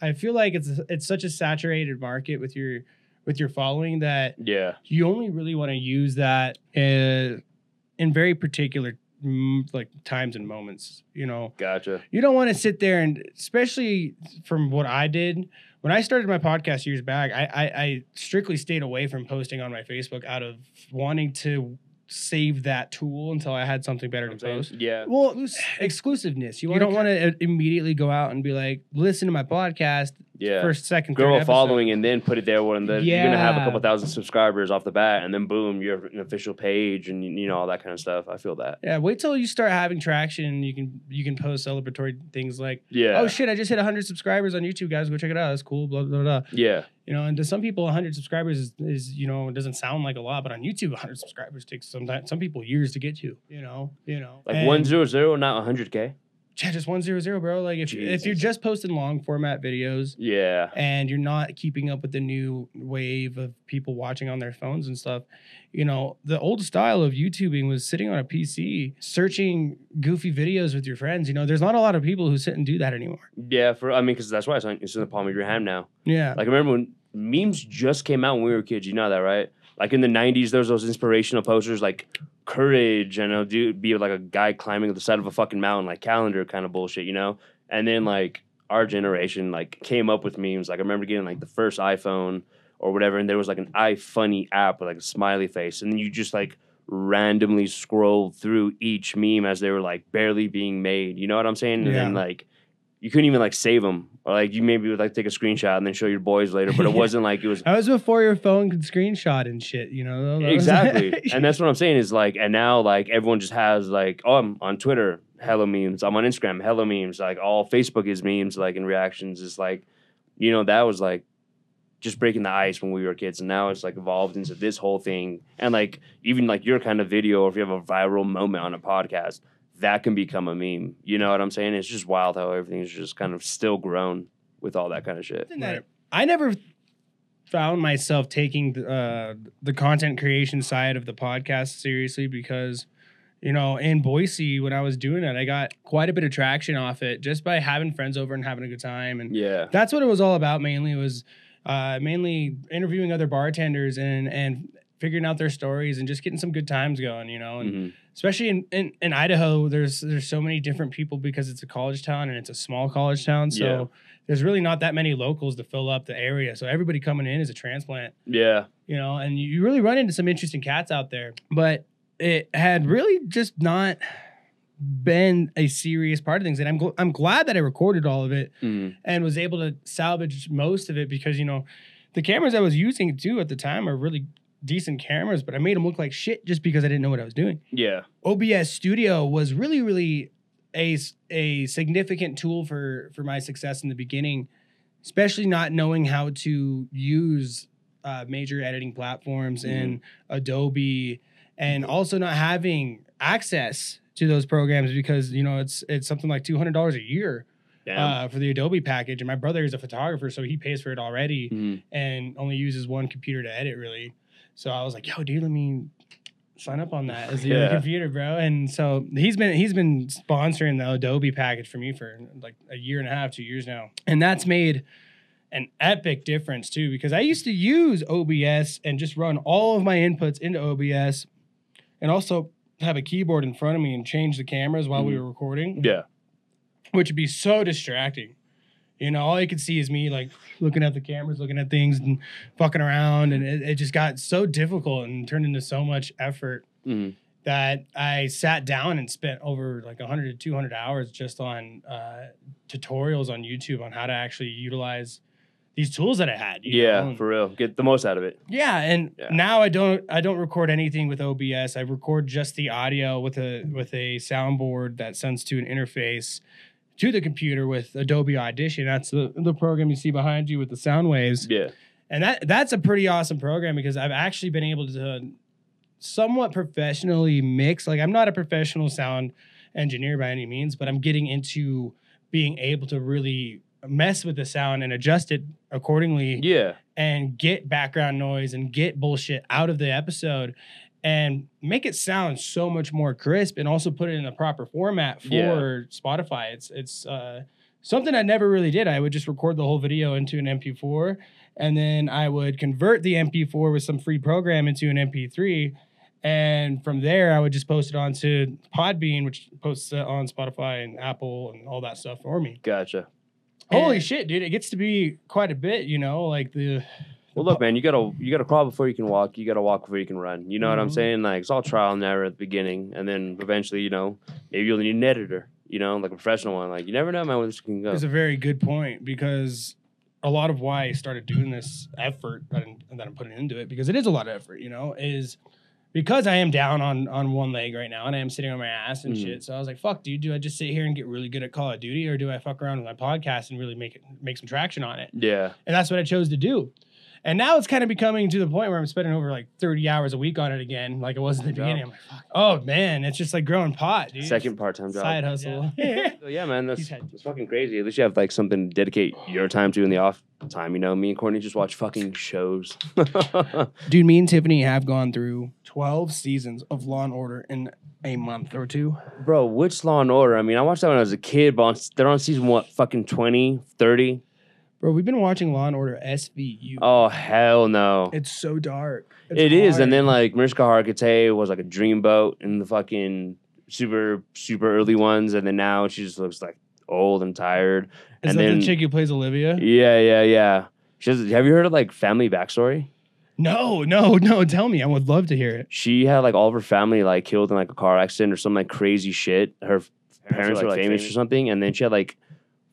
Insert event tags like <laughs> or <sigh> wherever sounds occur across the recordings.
I feel like it's it's such a saturated market with your with your following that Yeah. you only really want to use that uh, in very particular mm, like times and moments. You know, Gotcha. you don't want to sit there and especially from what I did when I started my podcast years back, I, I, I strictly stayed away from posting on my Facebook out of wanting to save that tool until I had something better to I'm saying, post. yeah. Well, it exclusiveness. You, You don't don't want to immediately go out and be like, listen to my podcast, Yeah. first, second, Grow a episode. following and then put it there when the, you're gonna have a couple thousand subscribers off the bat, and then boom, you're an official page, and you know all that kind of stuff. I feel that. Yeah, wait till you start having traction. You can you can post celebratory things like, Yeah. "Oh shit, I just hit 100 subscribers on YouTube, guys. Go check it out. That's cool." Blah blah blah. yeah. You know, and to some people, 100 subscribers is, is you know it doesn't sound like a lot, but on YouTube, 100 subscribers takes sometimes some people years to get to. You know, you know, Like And- one zero zero, not hundred k. yeah, just one zero zero, bro. Like if if you're just posting long format videos Yeah. and you're not keeping up with the new wave of people watching on their phones and stuff, you know, the old style of YouTubing was sitting on a PC, searching goofy videos with your friends. You know, there's not a lot of people who sit and do that anymore. Yeah. For I mean, because that's why it's, on, it's in the palm of your hand now. Yeah. Like I remember when memes just came out when we were kids. You know that, right? Like in the '90s, there was those inspirational posters like courage, and it'll do, be like a guy climbing the side of a fucking mountain, like calendar kind of bullshit, you know. And then like our generation like came up with memes. Like I remember getting like the first iPhone or whatever, and there was like an iFunny app with like a smiley face, and then you just like randomly scroll through each meme as they were like barely being made. You know what I'm saying? And then like you couldn't even like save them, or like you maybe would like take a screenshot and then show your boys later, but it <laughs> wasn't like it was That was before your phone could screenshot and shit, you know? That was- exactly. <laughs> and that's what I'm saying is like, and now like everyone just has like, oh, I'm on Twitter, hello memes. I'm on Instagram, hello memes. Like all Facebook is memes, like in reactions. It's like, you know, that was like just breaking the ice when we were kids, and now it's like evolved into this whole thing. And like even like your kind of video, or if you have a viral moment on a podcast, that can become a meme. You know what I'm saying? It's just wild how everything's just kind of still grown with all that kind of shit. something that I never found myself taking the, uh, the content creation side of the podcast seriously because, you know, in Boise when I was doing it, I got quite a bit of traction off it just by having friends over and having a good time, and Yeah. that's what it was all about. Mainly was uh, mainly interviewing other bartenders and and figuring out their stories and just getting some good times going, you know, and Mhm. Especially in, in, in Idaho, there's there's so many different people because it's a college town and it's a small college town. So Yeah. there's really not that many locals to fill up the area. So everybody coming in is a transplant, Yeah. you know, and you really run into some interesting cats out there. But it had really just not been a serious part of things. And I'm gl- I'm glad that I recorded all of it Mhm. and was able to salvage most of it because you know the cameras I was using too at the time are really decent cameras, but I made them look like shit just because I didn't know what I was doing. Yeah. OBS Studio was really, really a, a significant tool for for my success in the beginning, especially not knowing how to use uh, major editing platforms in Adobe, and also not having access to those programs because you know it's it's something like two hundred dollars a year uh, for the Adobe package, and my brother is a photographer, so he pays for it already Mhm. and only uses one computer to edit really. So I was like, yo, dude, let me sign up on that as the other Yeah. computer, bro. And so he's been he's been sponsoring the Adobe package for me for like a year and a half, two years now. And that's made an epic difference too, because I used to use OBS and just run all of my inputs into OBS and also have a keyboard in front of me and change the cameras while we Mhm. were recording Yeah. which would be so distracting. You know, all you could see is me like looking at the cameras, looking at things and fucking around. And it, it just got so difficult and turned into so much effort Mhm. that I sat down and spent over like 100 to 200 hours just on uh, tutorials on YouTube on how to actually utilize these tools that I had. you know, Yeah, and- for real. Get the most out of it. yeah, and Yeah. now I don't I don't record anything with OBS. I record just the audio with a with a soundboard that sends to an interface to the computer with Adobe Audition. That's the, the program you see behind you with the sound waves. Yeah. And that that's a pretty awesome program because I've actually been able to somewhat professionally mix. Like I'm not a professional sound engineer by any means, but I'm getting into being able to really mess with the sound and adjust it accordingly Yeah. and get background noise and get bullshit out of the episode and make it sound so much more crisp and also put it in the proper format for Yeah. Spotify. It's it's uh something I never really did. I would just record the whole video into an MP4, and then I would convert the MP4 with some free program into an MP3. And from there, I would just post it onto Podbean, which posts it on Spotify and Apple and all that stuff for me. Gotcha. Holy And- shit, dude! It gets to be quite a bit, you know. Like the Well, look, man, you gotta you gotta crawl before you can walk. You gotta walk before you can run. You know what I'm Mhm. saying? Like it's all trial and error at the beginning, and then eventually, you know, maybe you'll need an editor. You know, like a professional one. Like you never know, man, where this can go. is a very good point because a lot of why I started doing this effort that I'm, that I'm putting into it because it is a lot of effort, you know, is because I am down on on one leg right now and I am sitting on my ass and Mhm. shit. So I was like, fuck, dude, do I just sit here and get really good at Call of Duty or do I fuck around with my podcast and really make it make some traction on it? Yeah. And that's what I chose to do. And now it's kind of becoming to the point where I'm spending over like 30 hours a week on it again, like it was in the job. beginning. I'm like, fuck. Oh man, it's just like growing pot, dude. Second part time job. side hustle. <laughs> Yeah. So, yeah, man, that's He's had- it's fucking crazy. At least you have like something to dedicate your time to in the off time. You know, me and Courtney just watch fucking shows. <laughs> Dude, me and Tiffany have gone through 12 seasons of Law and Order in a month or two. Bro, which Law and Order? I mean, I watched that when I was a kid, but on, they're on season what, fucking 20, 30? Bro, we've been watching Law and Order SVU. Oh, hell no. It's so dark. It's It is, hard. and then like Mariska Hargitay was like a dreamboat in the fucking super super early ones, and then now she just looks like old and tired. is and that then the chick who plays Olivia? yeah, yeah, yeah. She has, have you heard of like family backstory? No, no, no. Tell me. I would love to hear it. She had like all of her family like killed in like a car accident or some like crazy shit. Her parents, were like famous, or something, and then she had like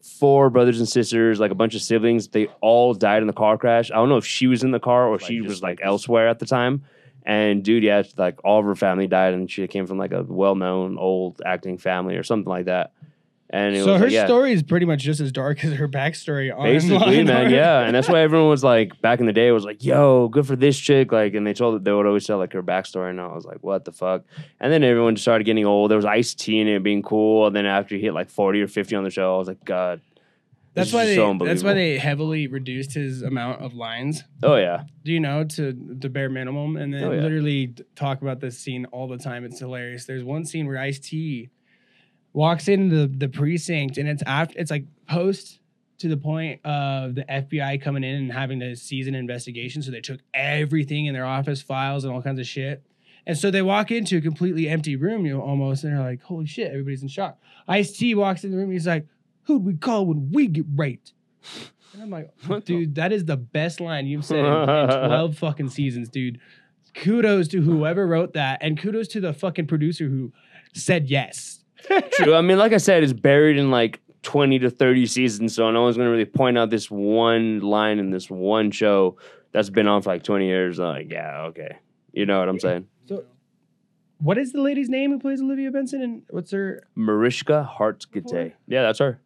four brothers and sisters, like a bunch of siblings. They all died in the car crash. I don't know if she was in the car or Like, she was like like elsewhere at the time. And dude, yeah, like all of her family died, and she came from like a well-known old acting family or something like that. And it So was her like, yeah, story is pretty much just as dark <laughs> as her backstory on basically, man, yeah. And that's why <laughs> everyone was like, back in the day, was like, "Yo, good for this chick." Like, and they told they would always tell like her backstory, and I was like, "What the fuck?" And then everyone just started getting old. There was Ice T in it being cool, and then after he hit like forty or fifty on the show, I was like, "God." That's why they. so that's why they heavily reduced his amount of lines. Oh yeah, Do you know to the bare minimum? And then Oh, yeah. literally talk about this scene all the time. It's hilarious. There's one scene where Ice T walks into the, the precinct, and it's after. It's like post to the point of the FBI coming in and having to seize an investigation. So they took everything in their office files and all kinds of shit. And so they walk into a completely empty room, you know, almost, and they're like, "Holy shit!" Everybody's in shock. Ice T walks in the room. He's like, "Who'd we call when we get raped?" And I'm like, "Dude, that is the best line you've said in, in <laughs> 12 fucking seasons, dude." Kudos to whoever wrote that, and kudos to the fucking producer who said yes. True. I mean, like I said, it's buried in like twenty to thirty seasons, so no one's gonna really point out this one line in this one show that's been on for like twenty years. Like, yeah, okay, you know what I'm saying? So, what is the lady's name who plays Olivia Benson, and what's her? Mariska Hargitay. Yeah, that's her.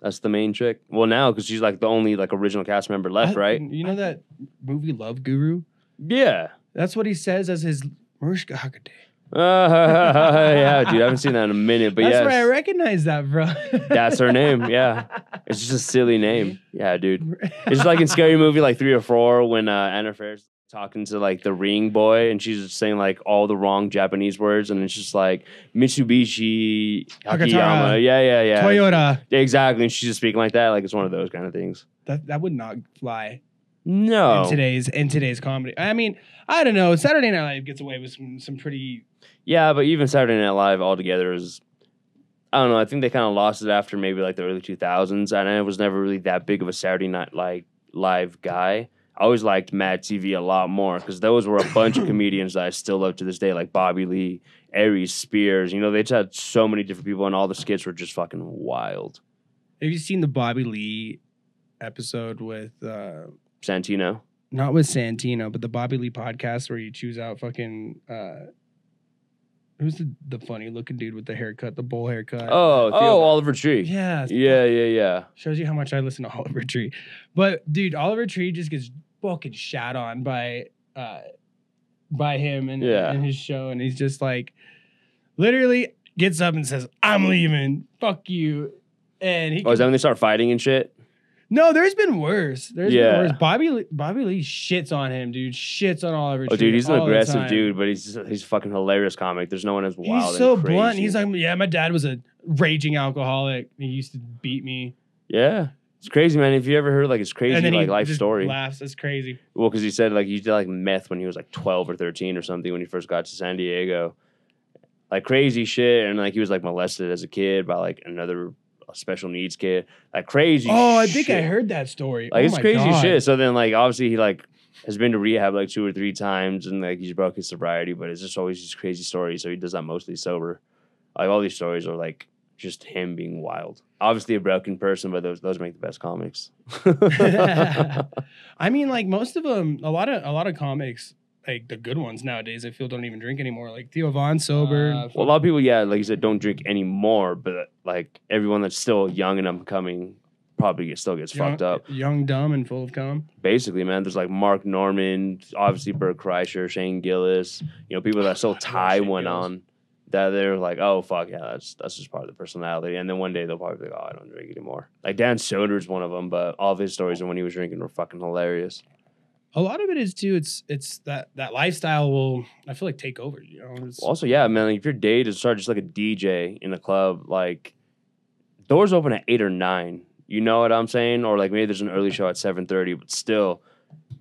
That's the main chick. Well, now because she's like the only like original cast member left, I- right? You know that movie Love Guru? Yeah. That's what he says as his Mariska Hargitay. <laughs> yeah, dude. I haven't seen that in a minute, but That's yes, where I recognize that from. that's her name. <laughs> Yeah, it's just a silly name. Yeah, dude. <laughs> It's just like in Scary Movie, like three or four, when uh, Anna Faris talking to like the ring boy, and she's just saying like all the wrong Japanese words, and it's just like Mitsubishi Hakatara. Yeah, yeah, yeah. Toyota. Exactly, and she's just speaking like that, like it's one of those kind of things. That that would not fly No, in today's in today's comedy. I mean, I don't know. Saturday Night Live gets away with some some pretty. yeah, but even Saturday Night Live altogether is. I don't know. I think they kind of lost it after maybe like the early 2000s, and I was never really that big of a Saturday Night like live guy. I always liked Mad TV a lot more because those were a bunch of <coughs> comedians that I still love to this day, like Bobby Lee, Aries Spears. You know, they just had so many different people, and all the skits were just fucking wild. Have you seen the Bobby Lee episode with uh Santino. not with Santino, but the Bobby Lee podcast where you choose out fucking uh who's the, the funny looking dude with the haircut, the bowl haircut? Oh, oh, Oliver Tree. yeah, Yeah, yeah, yeah. shows you how much I listen to <laughs> Oliver Tree. But dude, Oliver Tree just gets fucking shat on by uh by him and, Yeah. and his show, and he's just like literally gets up and says, "I'm leaving. Fuck you." And he Oh, is that when they start fighting and shit? No, there's been worse. There's Yeah. been worse. Bobby Lee, Bobby Lee shits on him, dude. Shits on Oliver. Oh, dude, he's an aggressive dude, but he's he's a fucking hilarious comic. There's no one as wild. He's so blunt. He's like, yeah, my dad was a raging alcoholic. He used to beat me. Yeah. It's crazy, man. If you ever heard like his crazy like he life just story. laughs. That's crazy. Well, because he said like he did like meth when he was like twelve or thirteen or something when he first got to San Diego, like crazy shit, and like he was like molested as a kid by like another special needs kid, like crazy. Oh, I think I heard that story. Like oh it's crazy God. shit. So then like obviously he like has been to rehab like two or three times and like he's broke his sobriety, but it's just always these crazy stories. So he does that mostly sober. Like all these stories are like just him being wild. Obviously a broken person, but those those make the best comics. <laughs> <laughs> I mean, like most of them, a lot of a lot of comics, like the good ones nowadays, I feel don't even drink anymore. Like Theo Von sober. Uh, Well, a lot of people, yeah, like you said, don't drink anymore, but like everyone that's still young and upcoming probably gets, still gets young, fucked up. young, dumb, and full of cum. Basically, man, there's like Mark Normand, obviously Bert Kreischer, Shane Gillis, you know, people that still <sighs> tie Shane one Gillis. on that they're like, oh fuck yeah, that's that's just part of the personality. And then one day they'll probably be like, oh, I don't drink anymore. Like Dan Soder's one of them, but all of his stories of when he was drinking were fucking hilarious. A lot of it is too. It's it's that that lifestyle will I feel like take over. You know. Also, yeah, man, like, if your day to start just like a DJ in a club, like doors open at eight or nine. You know what I'm saying? Or like maybe there's an early show at seven thirty, but still,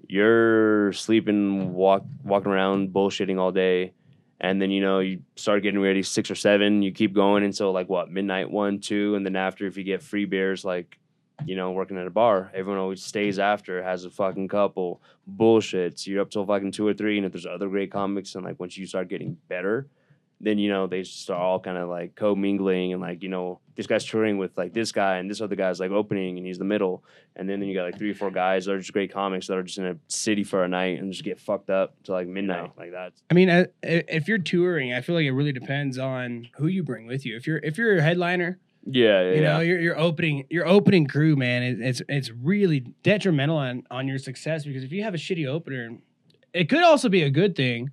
you're sleeping, walk walking around, bullshitting all day, and then you know you start getting ready six or seven. You keep going until like what midnight, one, two, and then after if you get free beers, like you know working at a bar, everyone always stays after, has a fucking couple, bullshits. You're up till fucking two or three, and if there's other great comics, and like once you start getting better, then you know they start all kind of like co-mingling and like you know this guy's touring with like this guy and this other guy's like opening and he's the middle and then, then you got like three or four guys that are just great comics that are just in a city for a night and just get fucked up to like midnight like that I mean, I- I- if you're touring, I feel like it really depends on who you bring with you. If you're if you're a headliner, yeah yeah, you know, yeah. your your opening your opening crew, man, it, it's it's really detrimental on on your success because if you have a shitty opener, it could also be a good thing,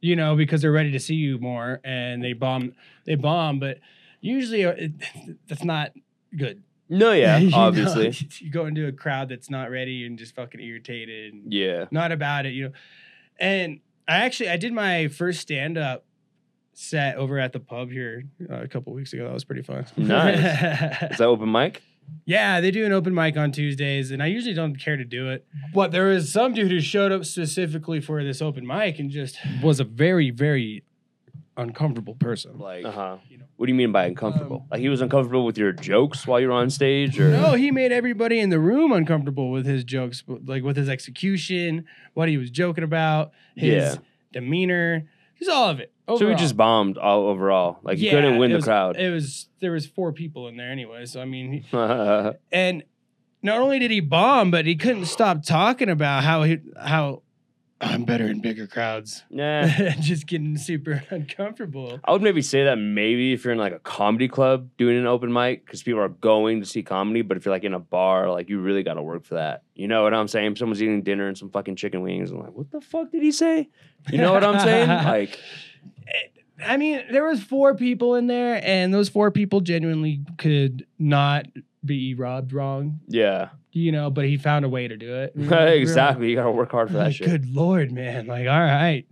you know, because they're ready to see you more and they bomb they bomb, but usually uh, it, <laughs> that's not good. no yeah <laughs> You know, obviously <laughs> you go into a crowd that's not ready and just fucking irritated. And, yeah not about it, you know. And I actually I did my first stand up set over at the pub here uh, a couple weeks ago. That was pretty fun. Nice. <laughs> is that open mic yeah, they do an open mic on Tuesdays, and I usually don't care to do it. But there was some dude who showed up specifically for this open mic and just was a very, very uncomfortable person. Like, uh-huh you know. what do you mean by uncomfortable Um, like he was uncomfortable with your jokes while you were on stage or No, he made everybody in the room uncomfortable with his jokes, like with his execution, what he was joking about, his Yeah. demeanor, just all of it. So he overall. just bombed all overall like he Yeah, couldn't win the was- crowd It was there was four people in there anyway, so I mean, <laughs> and not only did he bomb, but he couldn't stop talking about how he how I'm better in bigger crowds. nah <laughs> just getting super <laughs> uncomfortable. I would maybe say that maybe if you're in like a comedy club doing an open mic because people are going to see comedy, but if you're like in a bar, like you really got to work for that. You know what I'm saying? Someone's eating dinner and some fucking chicken wings. I'm like, what the fuck did he say? You know what I'm saying? Like, I mean, there was four people in there, and those four people genuinely could not be robbed wrong, yeah, you know. But he found a way to do it. You know, we were exactly. You got to work hard for like, that shit. Good lord, man! Like, all right,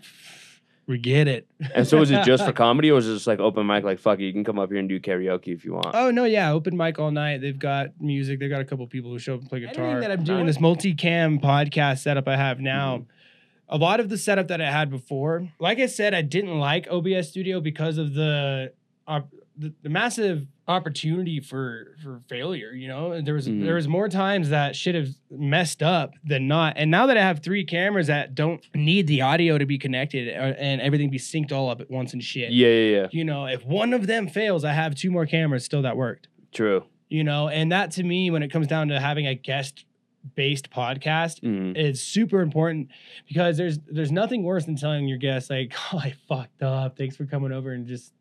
we get it. And so, is it just for <laughs> comedy, or is it just like open mic? Like, fuck it, you can come up here and do karaoke if you want. Oh no, yeah, open mic all night. They've got music. They've got a couple people who show up and play guitar. Anything that I'm doing Nice. this multi-cam podcast setup I have now. Mm-hmm. A lot of the setup that I had before, like I said, I didn't like OBS Studio because of the op- the, the massive opportunity for for failure. You know, there was Mhm. there was more times that shit have messed up than not. And now that I have three cameras that don't need the audio to be connected uh, and everything be synced all up at once and shit. Yeah, yeah, yeah. You know, if one of them fails, I have two more cameras still that worked True. you know and that to me when it comes down to having a guest based podcast Mhm. is super important because there's there's nothing worse than telling your guests like <laughs> oh, i fucked up thanks for coming over and just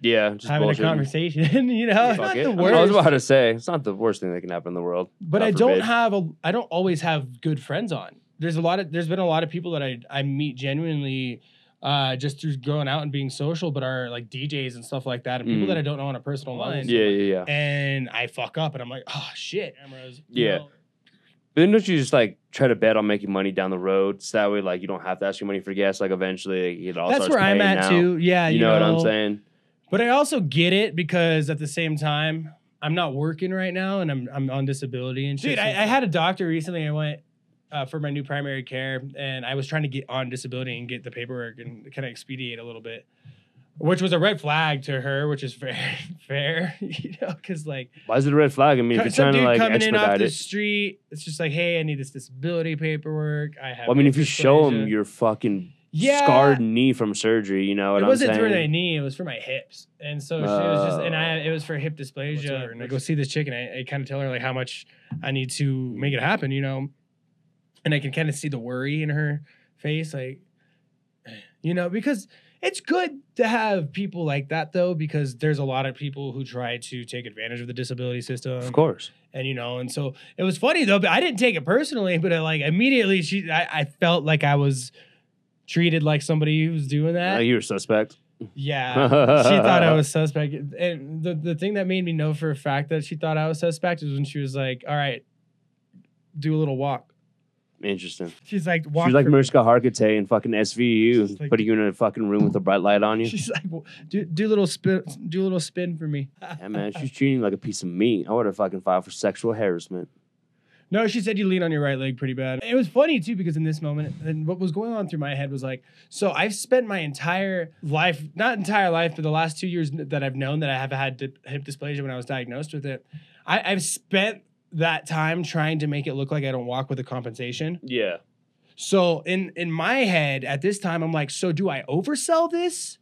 Yeah, just having bullshitting. a conversation <laughs> you know it's not it. the I mean, I was about to say it's not the worst thing that can happen in the world. but God i don't have a i don't always have good friends on there's a lot of there's been a lot of people that i i meet genuinely uh, just through going out and being social, but are like DJs and stuff like that, and people Mhm. that I don't know on a personal line. Yeah, yeah, yeah. And I fuck up, and I'm like, oh shit, cameras. Yeah. know? But then don't you just like try to bet on making money down the road, so that way like you don't have to ask your money for gas. Like eventually, like, it all That's starts where I'm at now. too. Yeah, You, know, what I'm saying? But I also get it because at the same time, I'm not working right now and I'm I'm on disability and shit. Dude, I, I had a doctor recently. I went uh, for my new primary care and I was trying to get on disability and get the paperwork and kind of expedite a little bit, which was a red flag to her, which is fair, <laughs> fair, <laughs> you know, because like Why is it a red flag? I mean, if you're trying to like coming in off expedite the it. street, it's just like, hey, I need this disability paperwork. I have. Well, I mean, if you show dysplasia." them your fucking yeah, scarred knee from surgery, you know what it I'm wasn't saying? for my knee; it was for my hips, and so she was just, and I, Oh. it was for hip dysplasia. And I go see this chick, and I, I kind of tell her like how much I need to make it happen, you know, and I can kind of see the worry in her face, like, you know, because it's good to have people like that though, because there's a lot of people who try to take advantage of the disability system, Of course. and you know, and so it was funny though. But I didn't take it personally, but I, like immediately she, I, I felt like I was treated like somebody who was doing that. Uh, you're a suspect. Yeah, <laughs> she thought I was suspect. And the, the thing that made me know for a fact that she thought I was suspect is when she was like, "All right, do a little walk." Interesting. She's like, "Walk." She's like for- Mariska Hargitay in fucking SVU, like- putting you in a fucking room with a bright light on you. She's like, "Well, "Do do a little spin, do a little spin for me." Yeah, man, she's treating you like a piece of meat. I would have fucking filed for sexual harassment. No, she said you lean on your right leg pretty bad. It was funny too because in this moment, and what was going on through my head was like, so I've spent my entire life, not entire life, but the last two years that I've known that I have had dip- hip dysplasia when I was diagnosed with it, I, I've spent that time trying to make it look like I don't walk with a compensation. Yeah. So in in my head at this time, I'm like, so do I oversell this?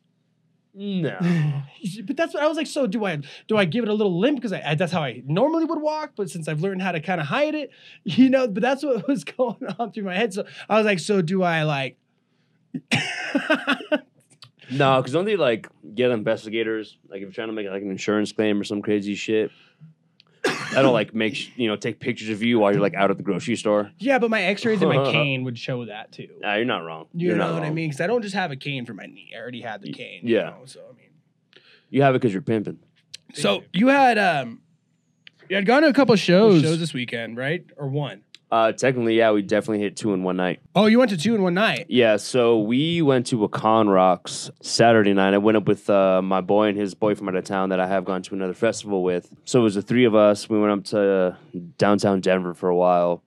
No. <laughs> but that's what I was like. So do I do I give it a little limp because I, I that's how I normally would walk, but since I've learned how to kind of hide it, <laughs> you know. But that's what <laughs> was going on through my head. So I was like, so do I like? No, because don't they like get investigators? Like if you're trying to make like an insurance claim or some crazy shit, that'll like make sh- you know take pictures of you while you're like out at the grocery store. yeah, but my X-rays and my <laughs> cane would show that too. Nah, you're not wrong. You you're know not what I wrong. mean? Because I don't just have a cane for my knee. I already had the Y- cane. yeah. You know? So I mean. You have it because you're pimping. So you had um, you had gone to a couple shows shows this weekend, right? Or one? Uh, technically, yeah, we definitely hit two in one night. Oh, you went to two in one night. Yeah, so we went to Wakan Rocks Saturday night. I went up with uh, my boy and his boy from out of town that I have gone to another festival with. So it was the three of us. We went up to downtown Denver for a while,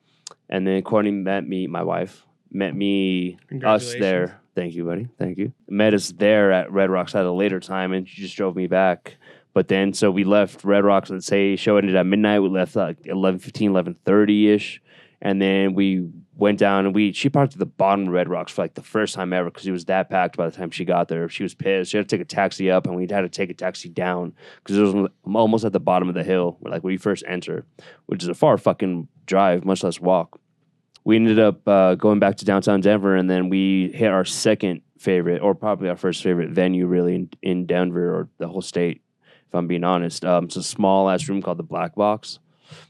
and then Courtney met me, my wife, met me, us there. Thank you, buddy. Thank you. Met us there at Red Rocks at a later time, and she just drove me back. But then, so we left Red Rocks. Let's say show ended at midnight. We left like 11, 11.30 ish, and then we went down and we she parked at the bottom of Red Rocks for like the first time ever because it was that packed by the time she got there. She was pissed. She had to take a taxi up, and we had to take a taxi down because it was almost at the bottom of the hill, like where you first enter, which is a far fucking drive, much less walk. We ended up uh, going back to downtown Denver, and then we hit our second favorite, or probably our first favorite venue, really in, in Denver or the whole state. If I'm being honest, um, it's a small ass room called the Black Box,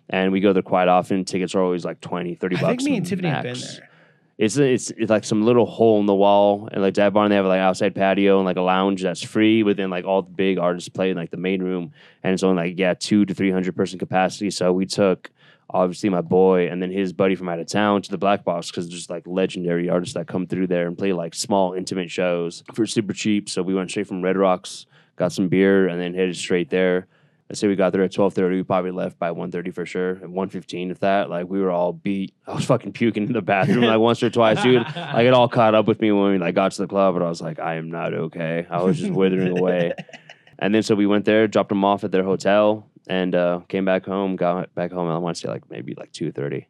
and we go there quite often. Tickets are always like 20, 30 I bucks. think me and Tiffany have been there. It's, it's it's like some little hole in the wall, and like that barn they have like outside patio and like a lounge that's free. within like all the big artists play in like the main room, and it's only like yeah two to three hundred person capacity. So we took obviously my boy and then his buddy from out of town to the Black Box because there's like legendary artists that come through there and play like small intimate shows for super cheap. So we went straight from Red Rocks, got some beer, and then headed straight there. I say we got there at twelve thirty. We probably left by one thirty for sure, and one fifteen if that. Like we were all beat. I was fucking puking in the bathroom like once or twice, dude. Like it all caught up with me when we like got to the club, but I was like, I am not okay. I was just withering away. <laughs> And then so we went there, dropped them off at their hotel, and uh, came back home. Got back home. I want to say like maybe like two thirty.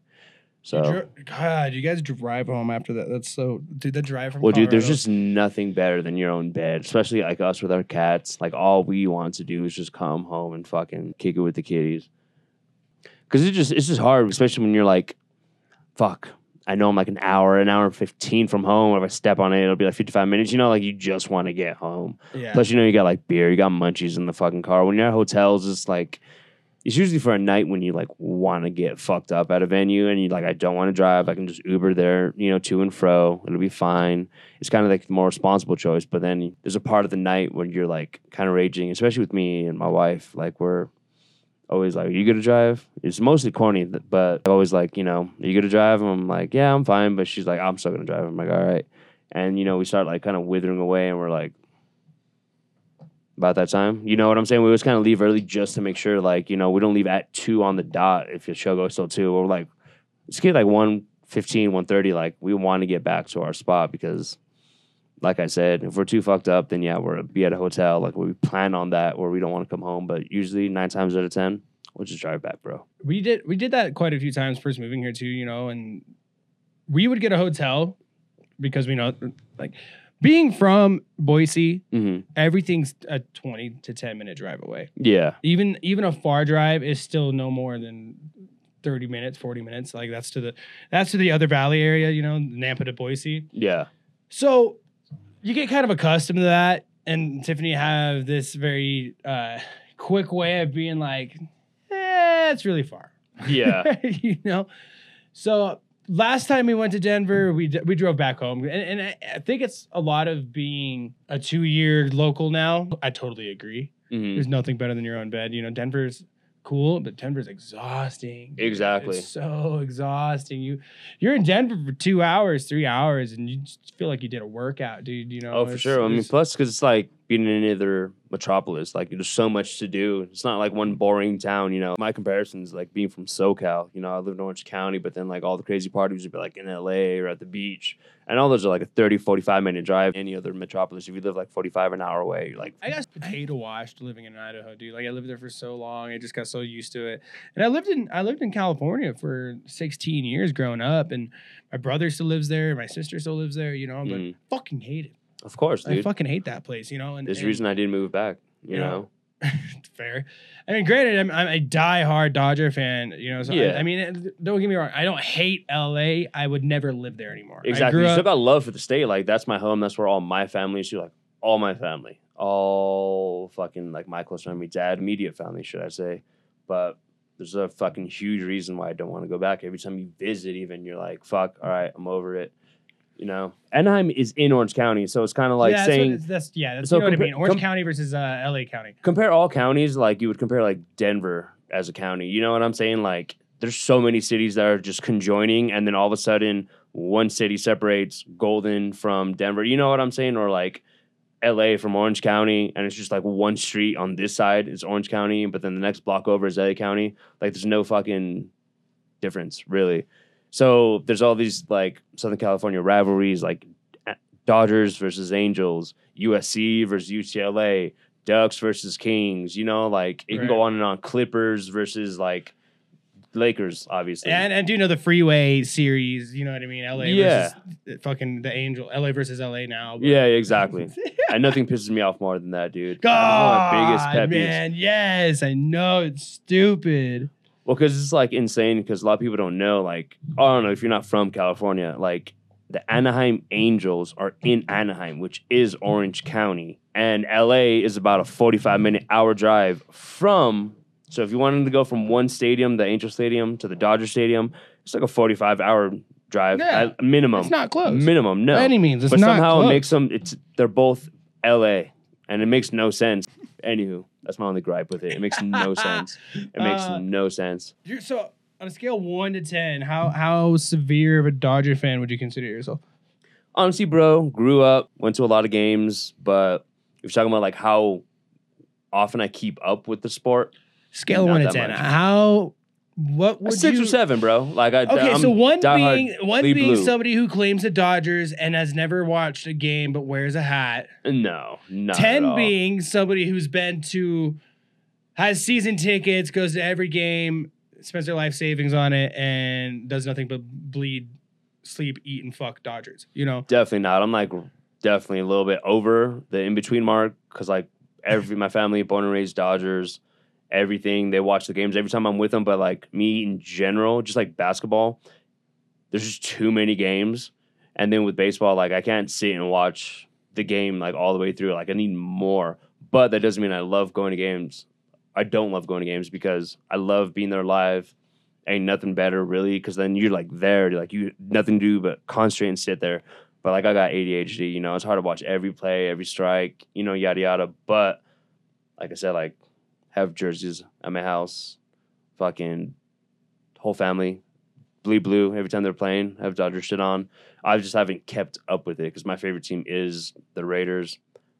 So. Dri- God, you guys drive home after that. That's so, dude. That drive from Well, dude, there's just nothing better than your own bed, especially like us with our cats. Like all we want to do is just come home and fucking kick it with the kitties. Because it's just it's just hard, especially when you're like, fuck. I know I'm like an hour, an hour and fifteen from home. If I step on it, it'll be like 55 minutes. You know, like you just want to get home. yeah. Plus, you know, you got like beer, you got munchies in the fucking car. When you're at hotels, it's like it's usually for a night when you like want to get fucked up at a venue and you like I don't want to drive. I can just Uber there, you know, to and fro. It'll be fine. It's kind of like the more responsible choice. But then there's a part of the night when you're like kind of raging, especially with me and my wife. Like we're always like, "Are you gonna drive?" It's mostly Courtney, but always like, you know, "Are you gonna drive?" And I'm like, "Yeah, I'm fine." But she's like, "I'm still gonna drive." I'm like, "All right." And you know, we start like kind of withering away, and we're like, about that time. You know what I'm saying? We always kind of leave early just to make sure, like, you know, we don't leave at two on the dot if your show goes till two. Or like, let's get like 115, 130. Like, we want to get back to our spot because, like I said, if we're too fucked up, then yeah, we're be at a hotel. Like, we plan on that or we don't want to come home. But usually, nine times out of 10, we'll just drive back, bro. we did we did that quite a few times first moving here too, you know, and we would get a hotel because we know like being from Boise, hmm everything's a 20 to 10 minute drive away. Yeah. Even even a far drive is still no more than 30 minutes, 40 minutes. Like that's to the that's to the other valley area, you know, Nampa to Boise. Yeah. So you get kind of accustomed to that. And Tiffany have this very uh, quick way of being like, eh, it's really far. Yeah. <laughs> you know? So last time we went to Denver, we d- we drove back home. And, and I, I think it's a lot of being a two year local now. I totally agree. hmm There's nothing better than your own bed. You know, Denver's cool, but Denver's exhausting. Exactly. It's so exhausting. You you're in Denver for two hours, three hours, and you just feel like you did a workout, dude. You know. Oh, for sure. I mean, plus because it's like being in another metropolis. Like there's so much to do. It's not like one boring town. You know, my comparisons like being from SoCal. You know, I live in Orange County, but then like all the crazy parties would be like in LA or at the beach, and all those are like a 30, 45 minute drive. Any other metropolis, if you live like 45 an hour away, you're like, I got potato washed living in Idaho, dude. Like I lived there for so long, I just got so used to it. And I lived in I lived in California for 16 years growing up, and my brother still lives there, my sister still lives there, you know. But mm, fucking hate it. Of course, dude. I fucking hate that place, you know. And There's a reason I didn't move back. You you know. know, <laughs> fair. I mean, granted, I'm, I'm a die-hard Dodger fan, you know. So Yeah. I, I mean, don't get me wrong. I don't hate LA. I would never live there anymore. Exactly. You up- still got love for the state. Like that's my home. That's where all my family is. Like all my family, all fucking like my close family, dad, immediate family, should I say? But there's a fucking huge reason why I don't want to go back. Every time you visit, even you're like, "Fuck, all right, I'm over it." You know, Anaheim is in Orange County, so it's kind of like yeah, that's saying it's- that's yeah, that's So you know what I mean. Orange com- County versus uh, LA County. compare all counties like you would compare like Denver as a county. You know what I'm saying? Like there's so many cities that are just conjoining and then all of a sudden one city separates Golden from Denver. You know what I'm saying? Or like LA from Orange County and it's just like one street on this side is Orange County, but then the next block over is LA County. Like there's no fucking difference really. So there's all these like Southern California rivalries like Dodgers versus Angels, USC versus UCLA, Ducks versus Kings. You know, like it can go on and on. Clippers versus like Lakers, obviously. And and do you know the freeway series? You know what I mean? LA Yeah. versus fucking the Angel. LA versus LA now. but- yeah, exactly. <laughs> and nothing pisses me off more than that, dude. God, That's one of my biggest pet man. Yes, I know it's stupid. Well, because it's like insane. Because a lot of people don't know. Like, I don't know if you're not from California. Like, the Anaheim Angels are in Anaheim, which is Orange County, and LA is about a 45 minute hour drive from. So if you wanted to go from one stadium, the Angel Stadium, to the Dodger Stadium, it's like a 45 hour drive Yeah. at minimum. It's not close. Minimum, no. By any means, it's but not somehow close. it makes them. It's they're both L.A. and it makes no sense. Anywho, that's my only gripe with it. It makes no <laughs> sense. It makes Uh, no sense. You're, so on a scale of one to ten, how how severe of a Dodger fan would you consider yourself? Honestly, bro, grew up, went to a lot of games, but if you're talking about like how often I keep up with the sport, Scale of one to ten. much. How what would six you, or seven, bro. Like I Okay, I'm so one being one Lee being Blue. somebody who claims the Dodgers and has never watched a game but wears a hat. no, not Ten at all. being somebody who's been to has season tickets, goes to every game, spends their life savings on it, and does nothing but bleed, sleep, eat, and fuck Dodgers. You know, Definitely not. I'm like definitely a little bit over the in between mark because like every my family born and raised Dodgers, everything they watch the games every time I'm with them. But like me in general, just like basketball, there's just too many games. And then with baseball, like I can't sit and watch the game like all the way through. Like I need more. But that doesn't mean I love going to games. I don't love going to games because I love being there live. Ain't nothing better really because then you're like there, like you nothing to do but concentrate and sit there. But like I got ADHD, you know, it's hard to watch every play, every strike, you know, yada yada. But like I said, like have jerseys at my house, fucking whole family, bleed blue every time they're playing. I have Dodger shit on. I just haven't kept up with it because my favorite team is the Raiders.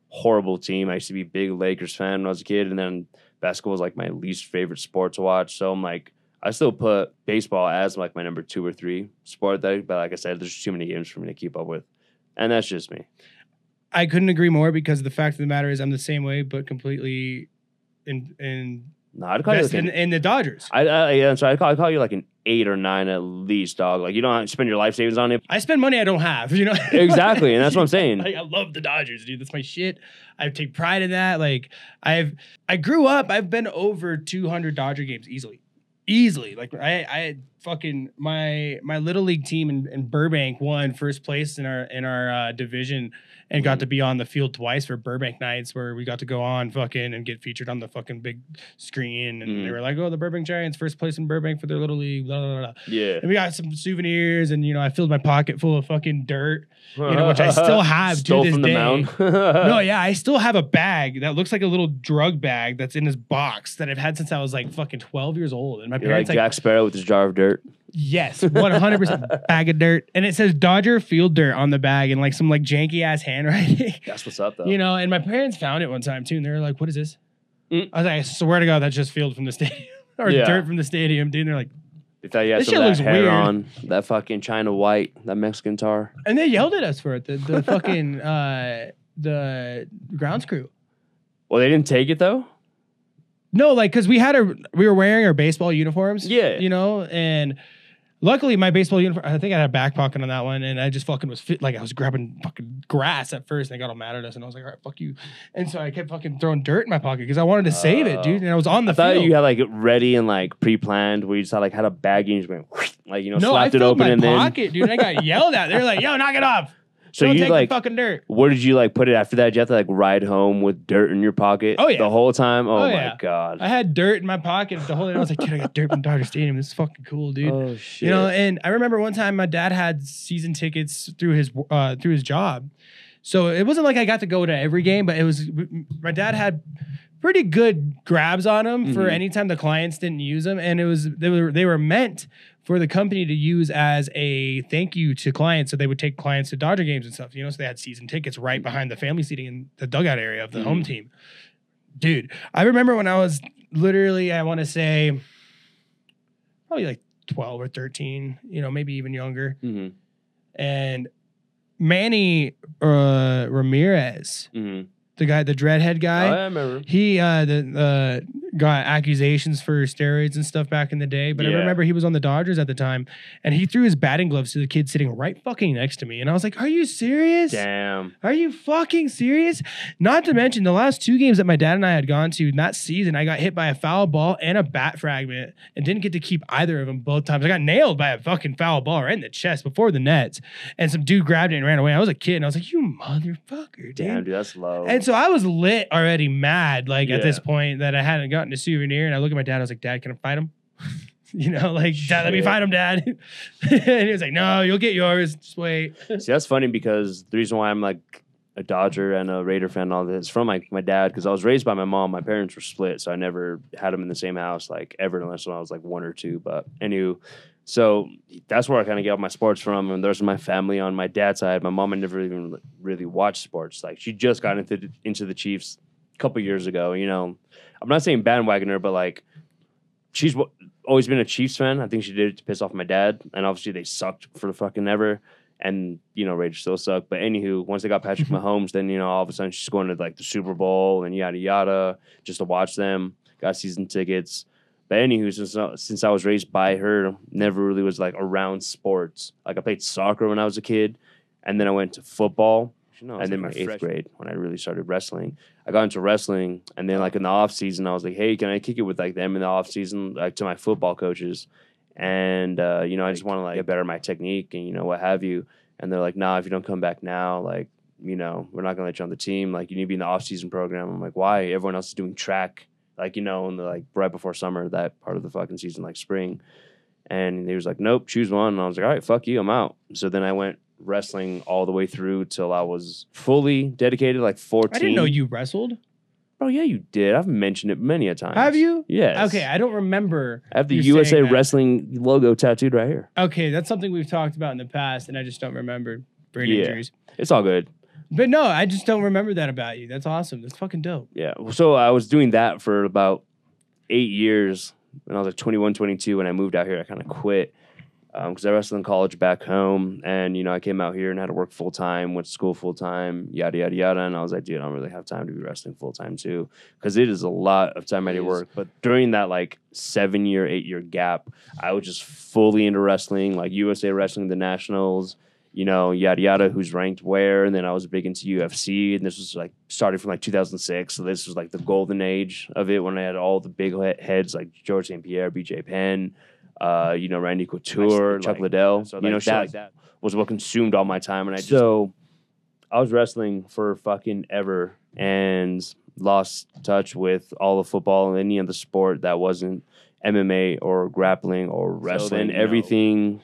horrible team. I used to be a big Lakers fan when I was a kid, and then basketball was like my least favorite sport to watch. So I'm like, I still put baseball as like my number two or three sport. That, but like I said, there's too many games for me to keep up with, and that's just me. I couldn't agree more because the fact of the matter is I'm the same way, but completely in in, No, I'd call you like an, in the Dodgers. I, I, yeah, so I'd call, I'd call you like an eight or nine at least, dog. Like you don't spend your life savings on it. I spend money I don't have, <laughs> you know. Exactly, and that's what I'm saying. <laughs> Like, I love the Dodgers, dude. That's my shit. I take pride in that. Like I've I grew up. I've been over 200 Dodger games easily, easily. Like I I fucking my my little league team in, in Burbank won first place in our in our uh, division and got Mhm. to be on the field twice for Burbank nights where we got to go on fucking and get featured on the fucking big screen and they Mhm. were like, oh, the Burbank Giants first place in Burbank for their little league. Blah blah blah. Yeah, And we got some souvenirs, and you know, I filled my pocket full of fucking dirt. You know, which I <laughs> still have to this day. <laughs> no, yeah, I still have a bag that looks like a little drug bag that's in this box that I've had since I was like fucking 12 years old. And my You're like parents like, Jack Sparrow with his jar of dirt. Yes, 100% <laughs> bag of dirt. And it says Dodger Field Dirt on the bag and like some like janky ass handwriting. <laughs> That's what's up, though. You know, and my parents found it one time too, and they were like, "What is this?" Mm. I was like, "I swear to God, that's just field from the stadium <laughs> or Yeah. dirt from the stadium, dude." And they're like, They thought you had This some shit of looks that hair weird. on, that fucking China white, that Mexican tar. and they yelled at us for it. The, the fucking uh, the grounds crew. Well, they didn't take it though. No, like because we had our we were wearing our baseball uniforms. Yeah. you know, and luckily my baseball uniform. I think I had a back pocket on that one, and I just fucking was fit. Like I was grabbing fucking grass at first, and they got all mad at us, and I was like, all right, fuck you. And so I kept fucking throwing dirt in my pocket because I wanted to save it, dude. And I was on the I thought field. you had like it ready and like pre-planned, where you just had like had a baggie and you just went <laughs> like you know no, I slapped it filled open my and then. pocket, dude. And I got yelled at. They were like, "Yo, knock it off! So Don't you take like the fucking dirt." where did you like put it after that? Did you have to like ride home with dirt in your pocket? Oh, yeah. the whole time. Oh, Oh, my yeah. god. I had dirt in my pocket the whole day. I was like, dude, I got dirt from Dodger Stadium. This is fucking cool, dude. Oh shit. You know, and I remember one time my dad had season tickets through his uh, through his job, so it wasn't like I got to go to every game, but it was my dad had pretty good grabs on them for Mhm. any time the clients didn't use them, and it was they were they were meant for the company to use as a thank you to clients, so they would take clients to Dodger games and stuff. You know, so they had season tickets right behind the family seating in the dugout area of the home Mhm. team. Dude, I remember when I was literally, I want to say, probably like 12 or 13, you know, maybe even younger. hmm And Manny uh, Ramirez, hmm the guy, the dreadhead Oh, guy, I remember. he uh, the, uh, got accusations for steroids and stuff back in the day. But I remember he was on the Dodgers at the time, and he threw his batting gloves to the kid sitting right fucking next to me, and I was like, "Are you serious? Damn. Are you fucking serious?" Not to mention the last two games that my dad and I had gone to in that season, I got hit by a foul ball and a bat fragment, and didn't get to keep either of them both times. I got nailed by a fucking foul ball right in the chest before the nets, and some dude grabbed it and ran away. I was a kid, and I was like, "You motherfucker, dude!" Damn, dude, that's low. And so I was lit already mad, like at this point that I hadn't gotten a souvenir. And I look at my dad, I was like, Dad, can I fight him? <laughs> you know, like, <laughs> Dad, let me fight him, Dad. <laughs> and he was like, No, you'll get yours. Just wait. See, that's funny because the reason why I'm like a Dodger and a Raider fan and all this is from my, my dad because I was raised by my mom. My parents were split, so I never had them in the same house like ever unless when I was like one or two. But anywho, so that's where I kind of get all my sports from. And there's my family on my dad's side. My mom had never even really watched sports. Like she just got into into the Chiefs a couple years ago. You know, I'm not saying bandwagoner, but like she's wa- always been a Chiefs fan. I think she did it to piss off my dad, and obviously they sucked for the fucking ever. And you know, Raiders still suck. But anywho, once they got Patrick <laughs> Mahomes, then you know, all of a sudden she's going to like the Super Bowl and yada yada just to watch them. Got season tickets. But anywho, since since I was raised by her, never really was like around sports. Like I played soccer when I was a kid, and then I went to football and then my eighth grade when I really started wrestling. I got into wrestling, and then like in the off season, I was like, "Hey, can I kick it with like them in the off season, like to my football coaches?" And uh, you know, I just want to like get better my technique and you know what have you. And they're like, "Nah, if you don't come back now, like you know, we're not gonna let you on the team. Like you need to be in the off season program." I'm like, "Why? Everyone else is doing track, like you know, in the like right before summer, that part of the fucking season, like spring." And he was like, "Nope, choose one." And I was like, "All right, fuck you, I'm out." So then I went wrestling all the way through till I was fully dedicated, like 14. I didn't know you wrestled. Oh yeah, you did. I've mentioned it many a time. Have you? Yes. Okay, I don't remember. I have the you USA saying that. Wrestling logo tattooed right here. Okay, that's something we've talked about in the past, and I just don't remember brain Yeah. injuries. It's all good. But no, I just don't remember that about you. That's awesome. That's fucking dope. Yeah. So I was doing that for about eight years when I was like 21, 22. When I moved out here, I kind of quit Um, because I wrestled in college back home. And, you know, I came out here and had to work full time, went to school full time, yada, yada, yada. And I was like, dude, I don't really have time to be wrestling full time too because it is a lot of time I need to work. But during that like seven year, eight year gap, I was just fully into wrestling, like USA Wrestling, the Nationals you know, yada yada, who's ranked where, and then I was big into UFC, and this was like started from like 2006, so this was like the golden age of it when I had all the big heads like George St. Pierre, BJ Penn, uh, you know, Randy Couture, Chuck like- Liddell, so, you like, know, shit shit like that was what consumed all my time, and I just, so I was wrestling for fucking ever and lost touch with all of football and any other sport that wasn't MMA or grappling or wrestling. then, you know, everything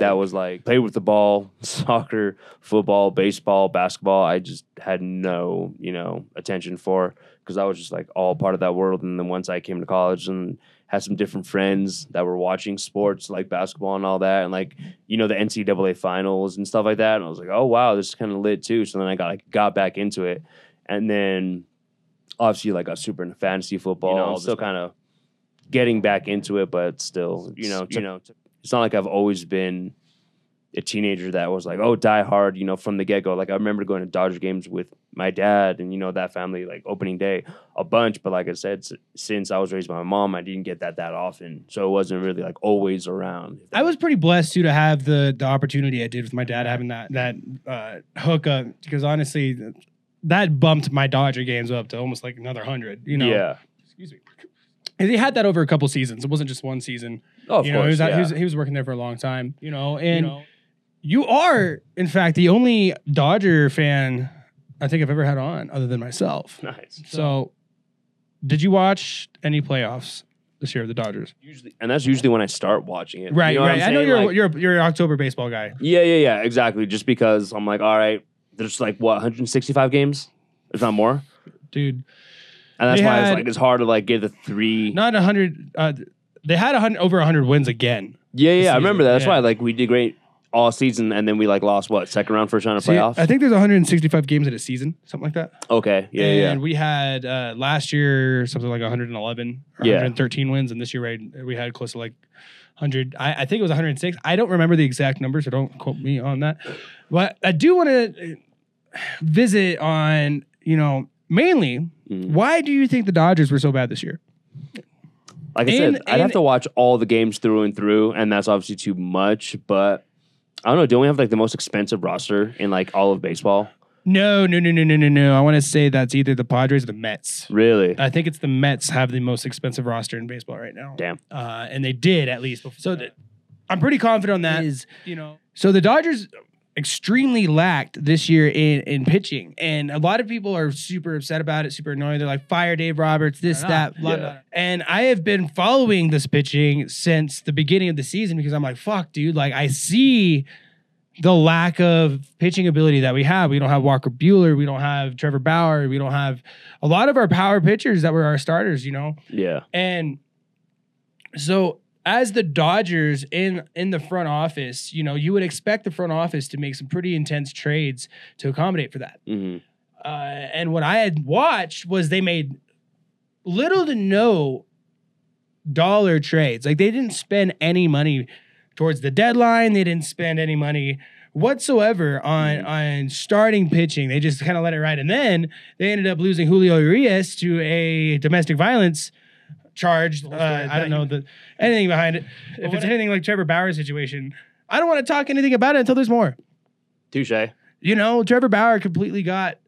that was like play with the ball, <laughs> soccer, football, baseball, basketball. I just had no, you know, attention for because I was just like all part of that world. And then once I came to college and had some different friends that were watching sports like basketball and all that, and like you know the NCAA finals and stuff like that. And I was like, oh wow, this is kind of lit too. So then I got like got back into it, and then obviously like I got super into fantasy football. You know, I'm still kind of getting back into it, but still, you know, you know, it's not like I've always been a teenager that was like, oh, die hard, you know, from the get go. Like I remember going to Dodger games with my dad and you know that family like opening day a bunch. But like I said, s- since I was raised by my mom, I didn't get that that often, so it wasn't really like always around. I was pretty blessed too to have the the opportunity I did with my dad having that that uh, hookup because honestly, that bumped my Dodger games up to almost like another hundred. You know, yeah. excuse me. And he had that over a couple seasons. It wasn't just one season. Oh, of you know, he course. was, out- yeah. he was he was working there for a long time. You know, and you are in fact the only Dodger fan I think I've ever had on other than myself. nice. So, did you watch any playoffs this year of the Dodgers? Usually, and that's usually when I start watching it. Right, You know right. I know you're Like- you're you're an October baseball guy. Yeah, yeah, yeah, exactly. Just because I'm like, all right, there's like what 165 games, if not more, Dude, and that's why it's like it's hard to like get the three. not a hundred. Uh, they had a hundred over a hundred wins again. yeah, yeah, I remember that. That's yeah. why like we did great all season, and then we like lost what second round, first round of See, playoffs. I think there's 165 games in a season, something like that. okay, yeah, and yeah, we had uh, last year something like 111 or Yeah. 113 wins, and this year we had, we had close to like 100. I, I think it was 106. I don't remember the exact number, so don't quote me on that. But I do want to visit on, you know, mainly Mhm. why do you think the Dodgers were so bad this year? Like I and- said, I'd have to watch all the games through and through, and that's obviously too much. But I don't know. Don't we have like the most expensive roster in like all of baseball? No, no, no, no, no, no, no. I want to say that's either the Padres or the Mets. Really? I think it's the Mets have the most expensive roster in baseball right now. Damn. Uh, and they did at least. Before. So that I'm pretty confident on that. Is you know. So the Dodgers extremely lacked this year in in pitching, and a lot of people are super upset about it, super annoyed. They're like, "Fire Dave Roberts, this, that, blah, Yeah. blah." And I have been following this pitching since the beginning of the season because I'm like, "Fuck, dude! Like I see." The lack of pitching ability that we have. We don't have Walker Buehler. We don't have Trevor Bauer. We don't have a lot of our power pitchers that were our starters, you know? Yeah. And so as the Dodgers in in the front office, you know, you would expect the front office to make some pretty intense trades to accommodate for that. hmm Uh, and what I had watched was they made little to no dollar trades. Like they didn't spend any money towards the deadline. They didn't spend any money whatsoever on on starting pitching. They just kind of let it ride. And then they ended up losing Julio Urias to a domestic violence charge. Uh, I don't know the anything behind it. If it's anything like Trevor Bauer's situation, I don't want to talk anything about it until there's more Touche. you know, Trevor Bauer completely got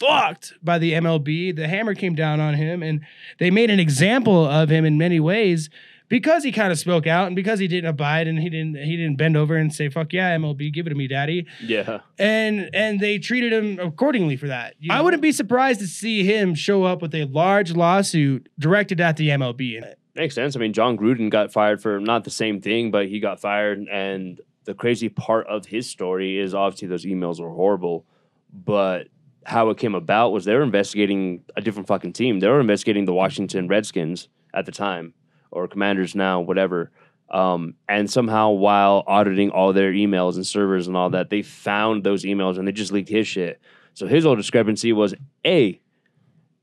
fucked by the MLB. The hammer came down on him, and they made an example of him in many ways because he kind of spoke out and because he didn't abide and he didn't he didn't bend over and say "fuck yeah, MLB, give it to me, daddy." Yeah. And and they treated him accordingly for that. I wouldn't be surprised to see him show up with a large lawsuit directed at the MLB. Makes sense. I mean, Jon Gruden got fired for not the same thing, but he got fired. And the crazy part of his story is obviously those emails were horrible, but how it came about was they were investigating a different fucking team. They were investigating the Washington Redskins at the time, or Commanders now, whatever. Um, and somehow, while auditing all their emails and servers and all that, they found those emails and they just leaked his shit. So his whole discrepancy was, a.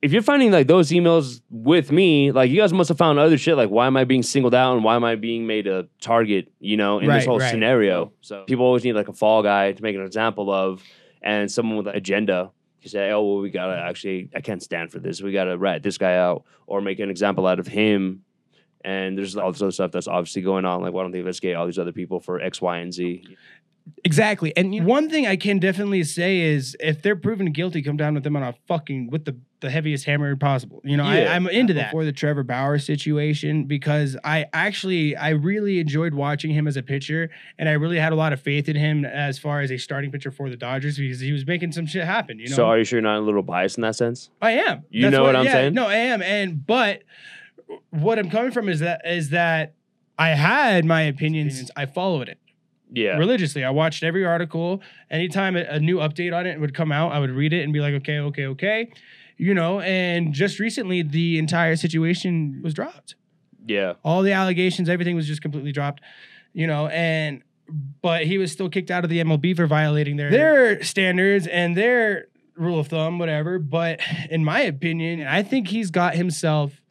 if you're finding like those emails with me, like you guys must have found other shit. Like, why am I being singled out and why am I being made a target? You know, in this whole right. scenario. So people always need like a fall guy to make an example of, and someone with an agenda. You say, oh well, we gotta actually, I can't stand for this. We gotta rat this guy out or make an example out of him. And there's all this other stuff that's obviously going on. Like, why don't they investigate all these other people for X, Y, and Z? Exactly. And you know, one thing I can definitely say is if they're proven guilty, come down with them on a fucking with the, the heaviest hammer possible. You know, Yeah. I, I'm into that for the Trevor Bauer situation because I actually I really enjoyed watching him as a pitcher and I really had a lot of faith in him as far as a starting pitcher for the Dodgers because he was making some shit happen. You know, So are you sure you're not a little biased in that sense? I am. You know what I'm yeah, saying? No, I am. And but what I'm coming from is that is that I had my opinions. I followed it Yeah. religiously. I watched every article. Anytime a, a new update on it would come out, I would read it and be like, okay, okay, okay. You know, and just recently the entire situation was dropped. Yeah. All the allegations, everything was just completely dropped. You know, and but he was still kicked out of the MLB for violating their their standards and their rule of thumb, whatever. But in my opinion, I think he's got himself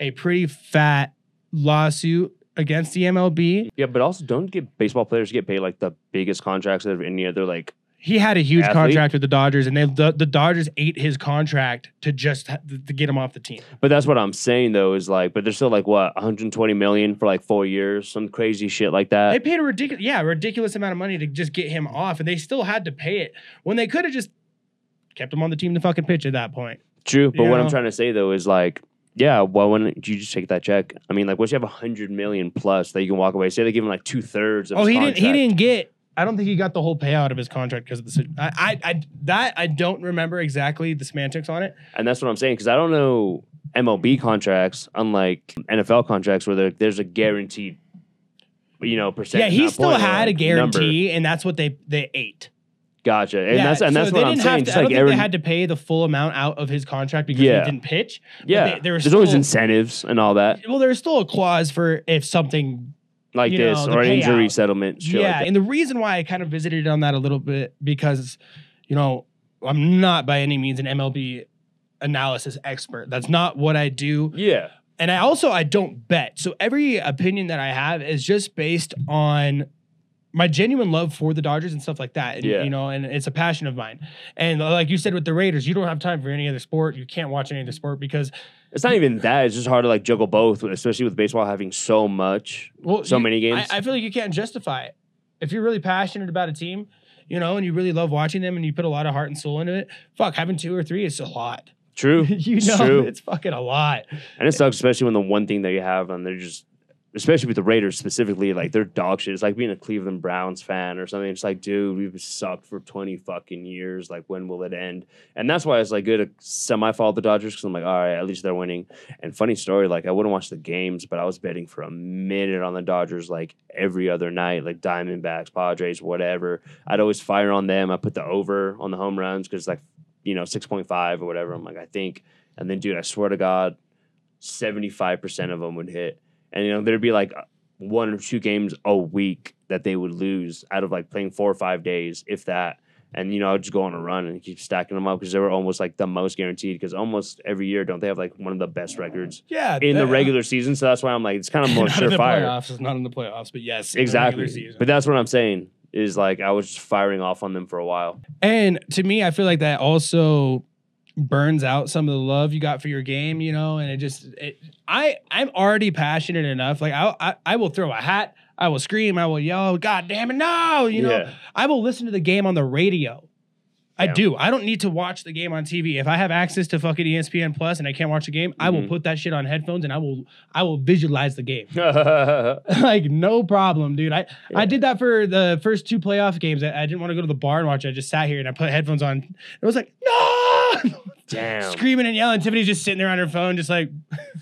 a pretty fat lawsuit against the MLB. Yeah, but also don't get baseball players get paid like the biggest contracts of any other like He had a huge Athlete? contract with the Dodgers, and they the, the Dodgers ate his contract to just to get him off the team. but that's what I'm saying though is like but they're still like what 120 million for like 4 years some crazy shit like that. They paid a ridiculous, yeah, ridiculous amount of money to just get him off, and they still had to pay it when they could have just kept him on the team to fucking pitch at that point. True, but you what I'm trying to say though is like yeah, well, when did you just take that check? I mean, like, once you have a hundred million plus that you can walk away, say they give him like two thirds of Oh, his he didn't. He didn't get. I don't think he got the whole payout of his contract because of the. I, I, I, that I don't remember exactly the semantics on it. And that's what I'm saying because I don't know MLB contracts, unlike NFL contracts, where there's a guaranteed, you know, percent. yeah, he still had a guarantee, number. and that's what they they ate. Gotcha, and yeah, that's and so that's what I'm saying. to, I don't think Aaron, they had to pay the full amount out of his contract because Yeah. he didn't pitch. yeah, they- were there's always incentives and all that, Well, there's still a clause for if something like this know, or an injury settlement. Yeah, like and the reason why I kind of visited on that a little bit because, you know, I'm not by any means an MLB analysis expert. That's not what I do. yeah, And I also I don't bet. So every opinion that I have is just based on my genuine love for the Dodgers and stuff like that. And, Yeah. You know, and it's a passion of mine. And uh, like you said with the Raiders, you don't have time for any other sport. You can't watch any other sport because it's not even that. It's just hard to like juggle both, especially with baseball having so much, well, so you- many games. I, I feel like you can't justify it. If you're really passionate about a team, you know, and you really love watching them and you put a lot of heart and soul into it, fuck, having two or three is a lot. True, <laughs> you It's know, true. it's fucking a lot. And it sucks, especially when the one thing that you have, and they're just, especially with the Raiders specifically, like they're dog shit. It's like being a Cleveland Browns fan or something. It's like, dude, we've sucked for 20 fucking years. Like, when will it end? And that's why it's like good to semi follow the Dodgers because I'm like, all right, at least they're winning. And funny story, like, I wouldn't watch the games, but I was betting for a minute on the Dodgers like every other night, like Diamondbacks, Padres, whatever. I'd always fire on them. I put the over on the home runs because, like, you know, 6.5 or whatever. I'm like, I think. And then, dude, I swear to God, 75% of them would hit. And, you know, there'd be like one or two games a week that they would lose out of like playing four or five days, if that. And, you know, I'd just go on a run and keep stacking them up because they were almost like the most guaranteed. Because almost every year, don't they have like one of the best records Yeah. in the that- uh, regular season? So that's why I'm like, it's kind of more <laughs> not in the surefire. playoffs. It's not in the playoffs, but yes, in the Exactly. season. But that's what I'm saying is like I was just firing off on them for a while. And to me, I feel like that also burns out some of the love you got for your game, you know, and it just it, I I'm already passionate enough. Like I, I I will throw a hat, I will scream, I will yell, God damn it, no, you know, Yeah. I will listen to the game on the radio. I Yeah. do. I don't need to watch the game on TV. If I have access to fucking ESPN Plus and I can't watch the game, I will Mhm. put that shit on headphones and I will I will visualize the game. <laughs> <laughs> like no problem, dude. I I did that for the first two playoff games. I, I didn't want to go to the bar and watch. it. I just sat here and I put headphones on. It was like no, <laughs> Damn. screaming and yelling. Tiffany's just sitting there on her phone, just like.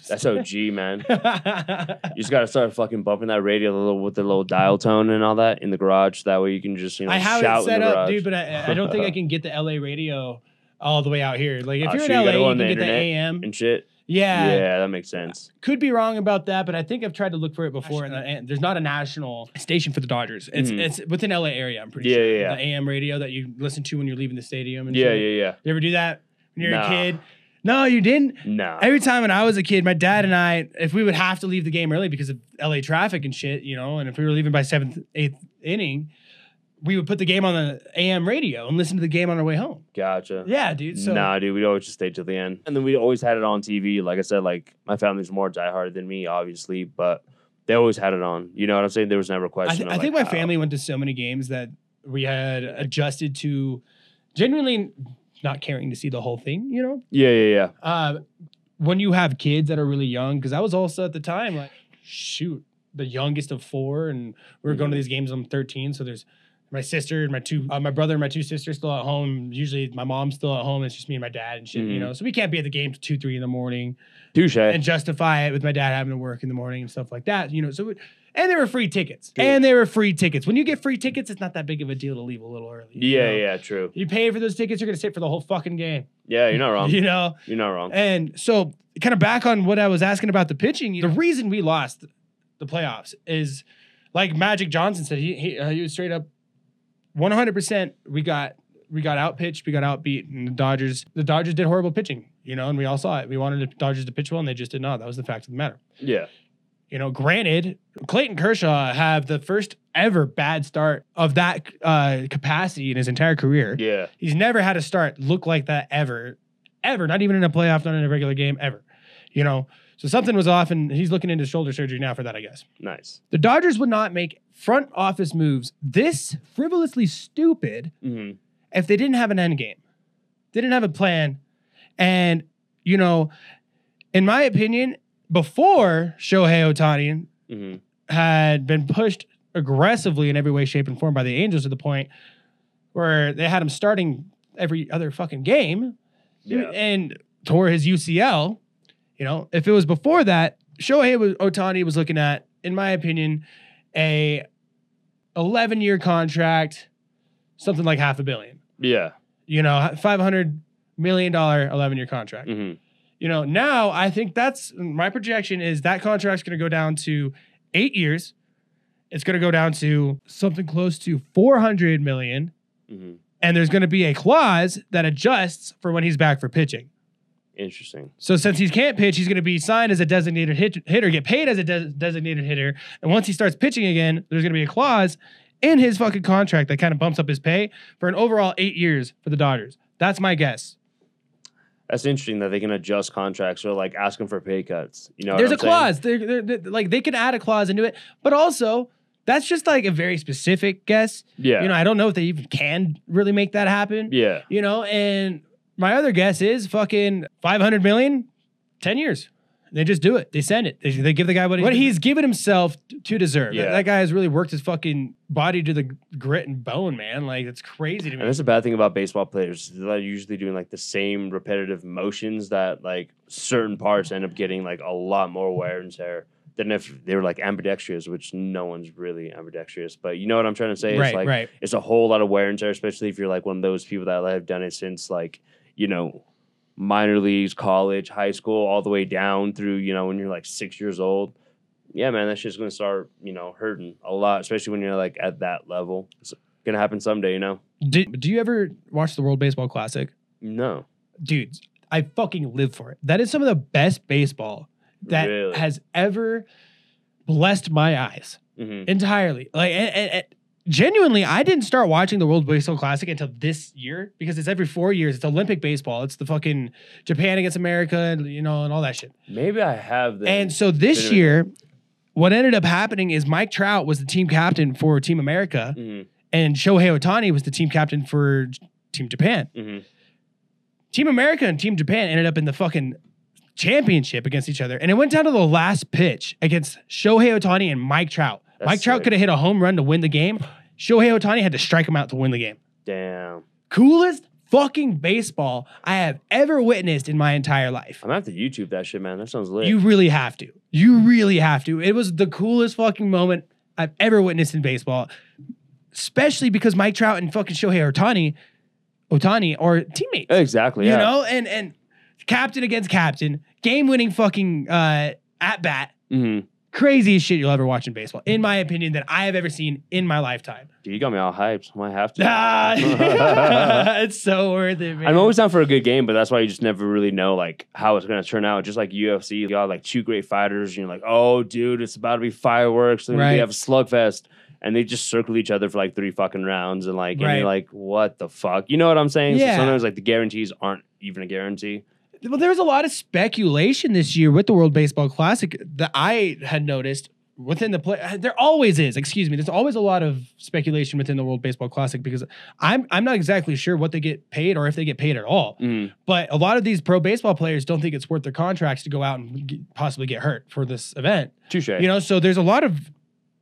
That's OG, man. <laughs> You just gotta start fucking bumping that radio a little with the little dial tone and all that in the garage. That way you can just you know I have shout it set up, garage. dude, but I, I don't think I can get the LA radio all the way out here. Like if Oh, you're sure, in you LA, gotta you can the get the AM. and shit. Yeah. Yeah, that makes sense. Could be wrong about that, but I think I've tried to look for it before, and, and there's not a national station for the Dodgers. It's Mhm. it's within LA area. I'm pretty Yeah, sure. yeah, yeah. The AM radio that you listen to when you're leaving the stadium. And Yeah, shit. yeah, yeah. You ever do that when you're a kid? No, you didn't. Nah. Every time when I was a kid, my dad and I, if we would have to leave the game early because of LA traffic and shit, you know, and if we were leaving by seventh, eighth inning, we would put the game on the AM radio and listen to the game on our way home. Gotcha. Yeah, dude. So nah, dude, we'd always just stay till the end. And then we always had it on TV. Like I said, like my family's more diehard than me, obviously, but they always had it on. You know what I'm saying? There was never a I, question. th- of, I think my how- family went to so many games that we had adjusted to genuinely not caring to see the whole thing, you know? Yeah, yeah, yeah. Uh, when you have kids that are really young, because I was also at the time like, shoot, the youngest of four, and we were going to Mhm. these games. I'm 13, so there's my sister and my two, uh, my brother and my two sisters still at home. Usually, my mom's still at home. It's just me and my dad and shit, you Mhm. know. So we can't be at the game till two, three in the morning Touche. and justify it with my dad having to work in the morning and stuff like that, you know. So, it- and they were free tickets, and they were free tickets. When you get free tickets, it's not that big of a deal to leave a little early. yeah, know? yeah, true. You pay for those tickets, you're gonna sit for the whole fucking game. Yeah, you're not <laughs> wrong. You know. You're not wrong. And so, kind of back on what I was asking about the pitching, the reason we lost the playoffs is, like Magic Johnson said, he he, uh, he was straight up, one hundred percent. We got we got outpitched, we got outbeat, and the Dodgers the Dodgers did horrible pitching, you know, and we all saw it. We wanted the Dodgers to pitch well, and they just did not. That was the fact of the matter. Yeah. You know, granted, Clayton Kershaw have the first ever bad start of that uh, capacity in his entire career. Yeah. He's never had a start look like that ever, ever. Not even in a playoff, not in a regular game, ever. You know, so something was off, and he's looking into shoulder surgery now for that, I guess. Nice. The Dodgers would not make front office moves this frivolously stupid hmm if they didn't have an end game. They didn't have a plan. And, you know, in my opinion, before Shohei Ohtani hmm had been pushed aggressively in every way, shape, and form by the Angels to the point where they had him starting every other fucking game Yeah. and tore his UCL. You know, if it was before that, Shohei was, Ohtani was looking at, in my opinion, a 11 year contract, something like half a billion. Yeah. You know, 500 million dollar 11 year contract. hmm You know, now I think that's my projection is that contract's going to go down to eight years. It's going to go down to something close to 400 million. hmm And there's going to be a clause that adjusts for when he's back for pitching. Interesting. So since he can't pitch, he's going to be signed as a designated hit- hitter, get paid as a des- designated hitter. And once he starts pitching again, there's going to be a clause in his fucking contract that kind of bumps up his pay for an overall eight years for the Dodgers. That's my guess. That's interesting that they can adjust contracts or like ask them for pay cuts. You know, There's a saying? clause. They're, they're- they're- like they can add a clause into it, but also that's just like a very specific guess. Yeah. You know, I don't know if they even can really make that happen. yeah. You know, and my other guess is fucking 500 million, 10 years. They just do it. They send it. They, they give the guy what, he, what he's given himself to deserve. That, Yeah. that guy has really worked his fucking body to the grit and bone, man. Like, it's crazy to me. And that's a bad thing about baseball players. They're usually doing like the same repetitive motions that like certain parts end up getting like a lot more wear and tear than if they were like ambidextrous, which no one's really ambidextrous. But you know what I'm trying to say? right, it's like right. it's a whole lot of wear and tear, especially if you're like one of those people that have done it since like, you know, minor leagues, college, high school, all the way down through, you know, when you're like six years old. Yeah, man, that's just gonna start, you know, hurting a lot, especially when you're like at that level. It's gonna happen someday, you know? Do, do you ever watch the World Baseball Classic? No. dudes, I fucking live for it. That is some of the best baseball that Really? has ever blessed my eyes hmm entirely. Like, and- and genuinely, I didn't start watching the World Baseball Classic until this year because it's every four years. It's Olympic baseball. It's the fucking Japan against America, and you know, and all that shit. Maybe I have that. And so this year, what ended up happening is Mike Trout was the team captain for Team America, hmm and Shohei Ohtani was the team captain for J- Team Japan. hmm Team America and Team Japan ended up in the fucking championship against each other. And it went down to the last pitch against Shohei Ohtani and Mike Trout. That's Mike Trout sick. could have hit a home run to win the game. Shohei Ohtani had to strike him out to win the game. Damn. Coolest fucking baseball I have ever witnessed in my entire life. I'm gonna have to YouTube that shit, man. That sounds lit. You really have to. You really have to. It was the coolest fucking moment I've ever witnessed in baseball, especially because Mike Trout and fucking Shohei Ohtani Ohtani or teammates. Exactly. You Yeah. know, and and captain against captain, game winning fucking uh, at bat. hmm Craziest shit you'll ever watch in baseball, in my opinion, that I have ever seen in my lifetime. Dude, you got me all hyped. I might have to. <laughs> Ah, <laughs> it's so worth it, man. I'm always down for a good game, but that's why you just never really know like how it's gonna turn out. Just like UFC, you got like two great fighters, and you're like, oh, dude, it's about to be fireworks. Then Right. we have a slugfest, and they just circle each other for like three fucking rounds, and like, and you're like, what the fuck? You know what I'm saying? Yeah. So sometimes like the guarantees aren't even a guarantee. Well, there was a lot of speculation this year with the World Baseball Classic that I had noticed within the play. There always is, excuse me. There's always a lot of speculation within the World Baseball Classic because I'm I'm not exactly sure what they get paid or if they get paid at all. Mm. But a lot of these pro baseball players don't think it's worth their contracts to go out and get, possibly get hurt for this event. Touche. You know, so there's a lot of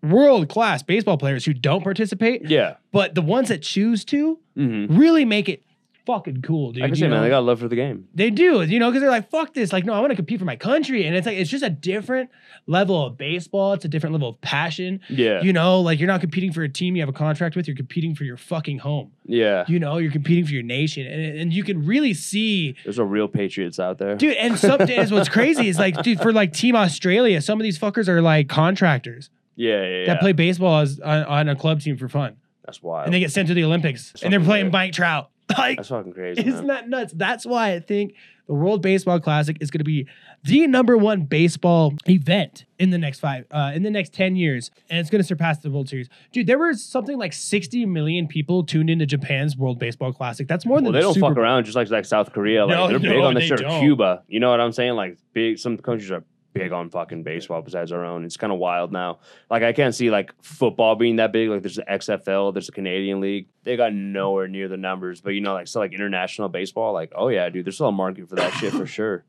world class baseball players who don't participate, yeah. but the ones that choose to hmm really make it fucking cool, dude. I can you say, man, know? they got love for the game. They do, you know, because they're like, fuck this. Like, no, I want to compete for my country. And it's like, it's just a different level of baseball. It's a different level of passion. Yeah. You know, like you're not competing for a team you have a contract with, you're competing for your fucking home. yeah. You know, you're competing for your nation. And, and you can really see, There's a real patriots out there. dude, and some days what's crazy is like, dude, for like Team Australia, some of these fuckers are like contractors yeah, yeah, yeah. that play baseball as, on, on a club team for fun. That's wild. And they get sent to the Olympics That's and they're playing. Mike Trout. <laughs> Like, That's fucking crazy. Isn't man. that nuts? That's why I think the World Baseball Classic is going to be the number one baseball event in the next five, uh, in the next ten years, and it's going to surpass the World Series. Dude, there was something like sixty million people tuned into Japan's World Baseball Classic. That's more Well, than they the don't Super fuck around just like like South Korea. Like No, they're <laughs> big on the shirt. Cuba, you know what I'm saying? Like big. Some countries are big on fucking baseball besides our own. It's kind of wild now. Like I can't see like football being that big. Like there's the XFL, there's the Canadian League. They got nowhere near the numbers. But you know, like so like international baseball. Like oh yeah, dude, there's still a market for that shit for <coughs> sure.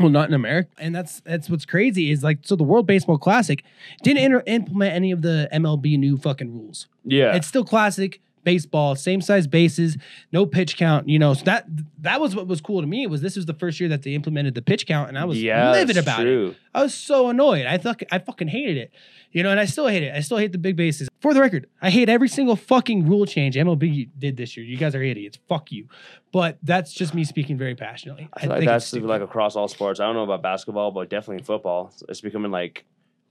Well, not in America, and that's that's what's crazy is like so the World Baseball Classic didn't inter- implement any of the MLB new fucking rules. Yeah, It's still classic baseball, same size bases, no pitch count. You know, so that that was what was cool to me. Was this was the first year that they implemented the pitch count, and I was yeah, livid about it. I was so annoyed. I thought I fucking hated it. You know, and I still hate it. I still hate the big bases. For the record, I hate every single fucking rule change MLB did this year. You guys are idiots. Fuck you. But that's just me speaking very passionately. I like think that's like across all sports. I don't know about basketball, but definitely in football. It's- becoming like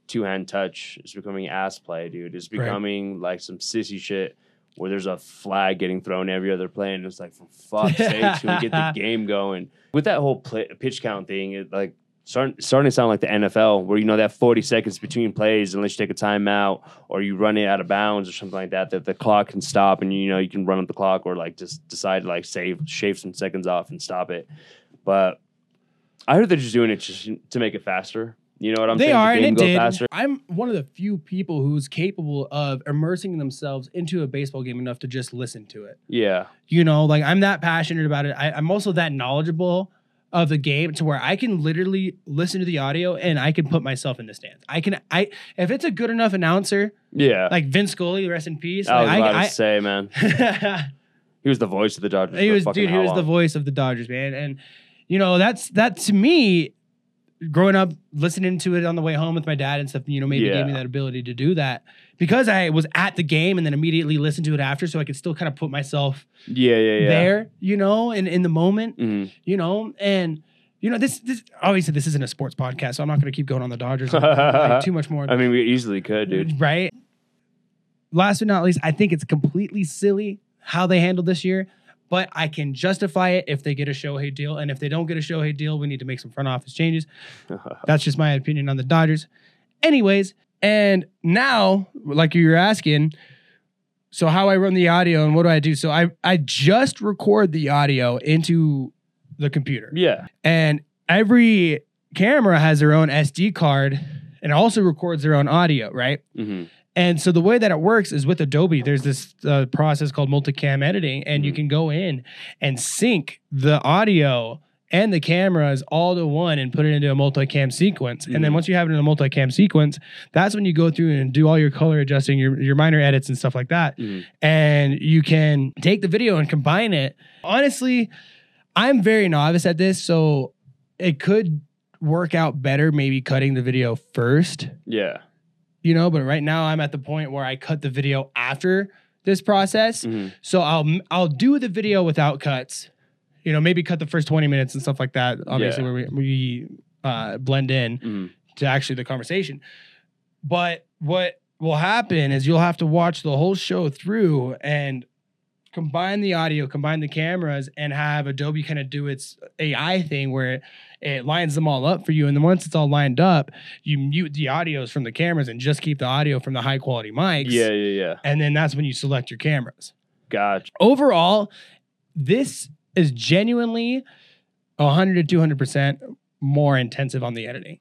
two hand touch. It's becoming ass play, dude. It's Right. becoming like some sissy shit where there's a flag getting thrown every other play, and it's like for fuck's sake, can we get the <laughs> game going? With that whole play, pitch count thing, it like starting starting to sound like the NFL, where you know that 40 seconds between plays, unless you take a timeout or you run it out of bounds or something like that, that the clock can stop and you know you can run up the clock or like just decide to like save shave some seconds off and stop it. But I heard they're just doing it just to make it faster. You know what I'm they saying? are, The and it did. faster. I'm one of the few people who's capable of immersing themselves into a baseball game enough to just listen to it. Yeah. You know, like I'm that passionate about it. I, I'm also that knowledgeable of the game to where I can literally listen to the audio and I can put myself in the stands. I can, I if it's a good enough announcer Yeah. like Vince Scully, rest in peace. I was about I, to say, man. <laughs> He was the voice of the Dodgers. he was dude. He was the voice of the Dodgers, man. And you know that's that to me. Growing up, listening to it on the way home with my dad and stuff, you know, maybe gave me that ability to do that because I was at the game and then immediately listened to it after, so I could still kind of put myself Yeah, yeah, yeah. there, you know, in in the moment, Mhm. you know, and you know this this obviously this isn't a sports podcast, so I'm not going to keep going on the Dodgers like, <laughs> too much more. I mean, we easily could, dude. Right. Last but not least, I think it's completely silly how they handled this year, but I can justify it if they get a Shohei deal. And if they don't get a Shohei deal, we need to make some front office changes. <laughs> That's just my opinion on the Dodgers. Anyways, and now, like you were asking, so how I run the audio and what do I do? So I I just record the audio into the computer. yeah. And every camera has their own SD card and also records their own audio, right? hmm And so the way that it works is with Adobe, there's this uh, process called multicam editing, and you Mhm. can go in and sync the audio and the cameras all to one and put it into a multicam sequence. And then Mhm. once you have it in a multicam sequence, that's when you go through and do all your color adjusting, your, your minor edits and stuff like that. hmm And you can take the video and combine it. Honestly, I'm very novice at this, so it could work out better maybe cutting the video first Yeah. You know but right now i'm at the point where i cut the video after this process. Mhm. So I'll I'll do the video without cuts. You know, maybe cut the first 20 minutes and stuff like that. Obviously, Yeah. where we, we uh, blend in Mhm. to actually the conversation. But what will happen is you'll have to watch the whole show through and combine the audio, combine the cameras, and have Adobe kind of do its AI thing where it, lines them all up for you. And then once it's all lined up, you mute the audios from the cameras and just keep the audio from the high quality mics. Yeah, yeah, yeah. And then that's when you select your cameras. Gotcha. Overall, this is genuinely 100 to 200% more intensive on the editing.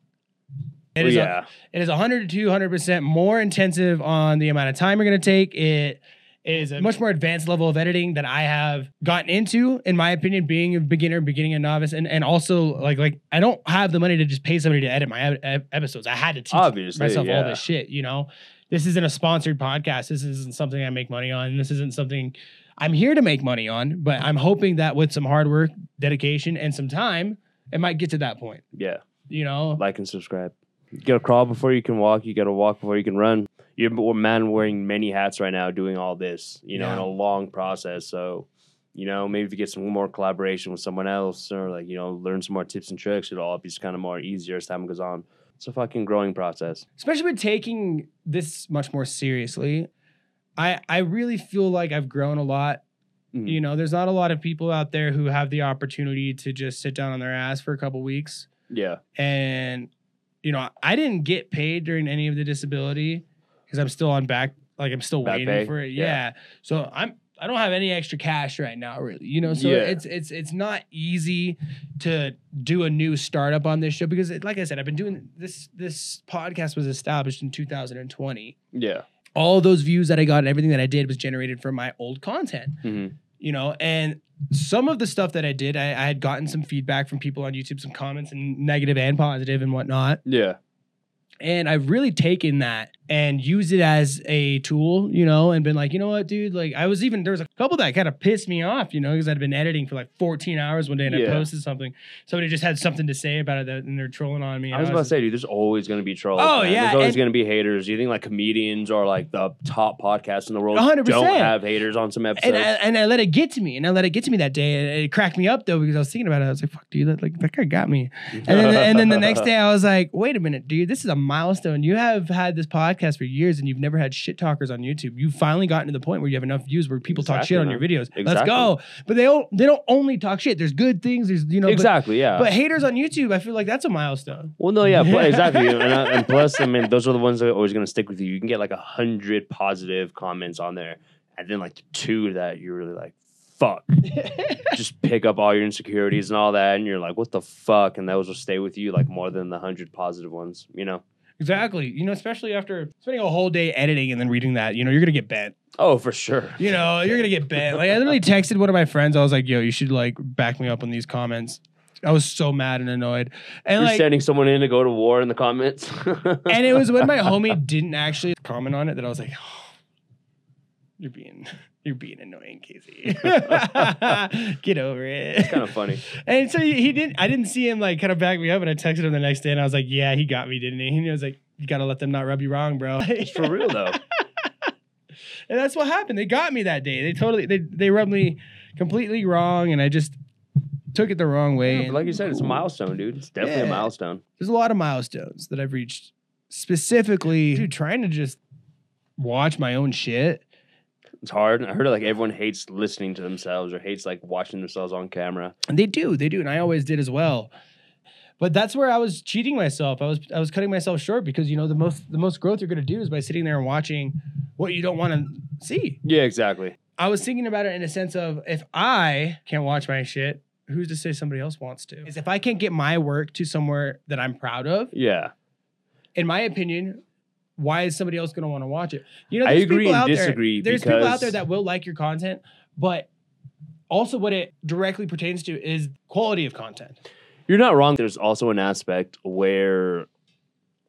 It Well, is a- yeah. it is 100 to 200% more intensive on the amount of time you're going to take. It is a much more advanced level of editing that I have gotten into, in my opinion, being a beginner, beginning a novice, and and also like like I don't have the money to just pay somebody to edit my ep- ep- episodes. I had to teach Obviously, myself all this shit. You know, this isn't a sponsored podcast. This isn't something I make money on. This isn't something I'm here to make money on. But I'm hoping that with some hard work, dedication, and some time, it might get to that point. Yeah. You know, Like and subscribe. You gotta crawl before you can walk. You gotta walk before you can run. You're a man wearing many hats right now, doing all this. You know, in a long process. So, you know, maybe if you get some more collaboration with someone else, or like you know, learn some more tips and tricks, it'll all be kind of more easier as time goes on. It's a fucking growing process. especially with taking this much more seriously i i really feel like i've grown a lot Mhm. you know there's not a lot of people out there who have the opportunity to just sit down on their ass for a couple weeks Yeah. and you know i didn't get paid during any of the disability because i'm still on back like i'm still Back waiting pay? for it Yeah. yeah. so i'm i don't have any extra cash right now really you know so Yeah. it's it's it's not easy to do a new startup on this show because it, like i said i've been doing this this podcast was established in 2020 Yeah. all those views that i got and everything that i did was generated from my old content hmm you know and some of the stuff that i did I, I had gotten some feedback from people on youtube some comments and negative and positive and whatnot Yeah. And i've really taken that and used it as a tool you know and been like you know what dude like i was even there was a couple that kind of pissed me off you know because i'd been editing for like 14 hours one day and i posted something somebody just had something to say about it that, and they're trolling on me I and was about to say, dude, there's always going to be trolls. Oh, man. yeah, There's always going to be haters. Do you think like comedians are like the top podcasts in the world 100%. don't have haters on some episodes? and I, and I let it get to me, and I let it get to me that day, and it cracked me up though because I was thinking about it. I was like, "Fuck, dude, that, like that guy got me." <laughs> And then, and then the next day, I was like, "Wait a minute, dude, this is a milestone. You have had this podcast for years, and you've never had shit talkers on YouTube. You've finally gotten to the point where you have enough views where people talk Exactly, shit on man. your videos. Let's go." But they don't. They don't only talk shit. There's good things. There's you know. but- exactly, yeah. But, haters on YouTube, I feel like that's a milestone. well, no, yeah, <laughs> exactly. and, uh, and plus, I mean, those are the ones that are always going to stick with you. You can get like a hundred positive comments on there, and then like two that you're really like, "Fuck." <laughs> Just pick up all your insecurities and all that, and you're like, "What the fuck?" And those will stay with you like more than the hundred positive ones. You know? Exactly. You know, especially after spending a whole day editing and then reading that, you know, you're gonna get bent. Oh, for sure. You know, you're gonna get bent. Like I literally <laughs> texted one of my friends. I was like, "Yo, you should like back me up on these comments." I was so mad and annoyed, and You're like, sending someone in to go to war in the comments. <laughs> and it was when my homie didn't actually comment on it that I was like, oh, "You're being, you're being annoying, Casey. <laughs> <laughs> Get over it." It's kind of funny. And so he, he didn't. I didn't see him like kind of back me up, and I texted him the next day, and I was like, "Yeah, he got me, didn't he?" And he was like, "You gotta let them not rub you wrong, bro." It's for real though. <laughs> And that's what happened. They got me that day. They totally they they rubbed me completely wrong, and I just took it the wrong way. Yeah, like you said, it's a milestone, dude. It's definitely Yeah. a milestone. There's a lot of milestones that I've reached. Specifically, dude, trying to just watch my own shit. It's hard. I heard like everyone hates listening to themselves or hates like watching themselves on camera. And they do, they do, and I always did as well. But that's where I was cheating myself. I was I was cutting myself short because you know the most the most growth you're gonna do is by sitting there and watching what you don't want to see. Yeah, exactly. I was thinking about it in a sense of if I can't watch my shit, who's to say somebody else wants to? Is if I can't get my work to somewhere that I'm proud of, Yeah. in my opinion, why is somebody else going to want to watch it? You know, I there's agree people and out there- disagree There's people out there that will like your content, but also what it directly pertains to is quality of content. You're not wrong. There's also an aspect where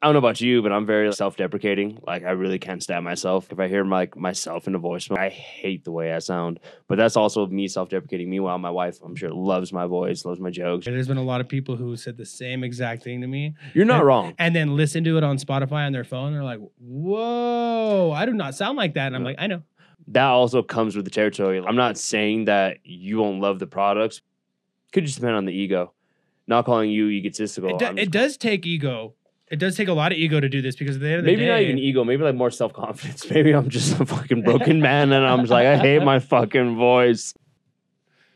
I don't know about you, but I'm very self-deprecating. Like I really can't stand myself. If I hear my myself in a voicemail, I hate the way I sound. But that's also me self-deprecating. Meanwhile, my wife, I'm sure, loves my voice, loves my jokes. There's been a lot of people who said the same exact thing to me You're not And- wrong. and then listen to it on Spotify on their phone. They're like, whoa, I do not sound like that. And I'm Yeah. like, I know. that also comes with the territory. I'm not saying that you won't love the products. Could just depend on the ego. Not calling you egotistical. It, do- it does take ego. It does take a lot of ego to do this because at the end of the day. maybe day, not even ego. Maybe like more self confidence. <laughs> Maybe I'm just a fucking broken <laughs> man, and I'm just like I hate my fucking voice.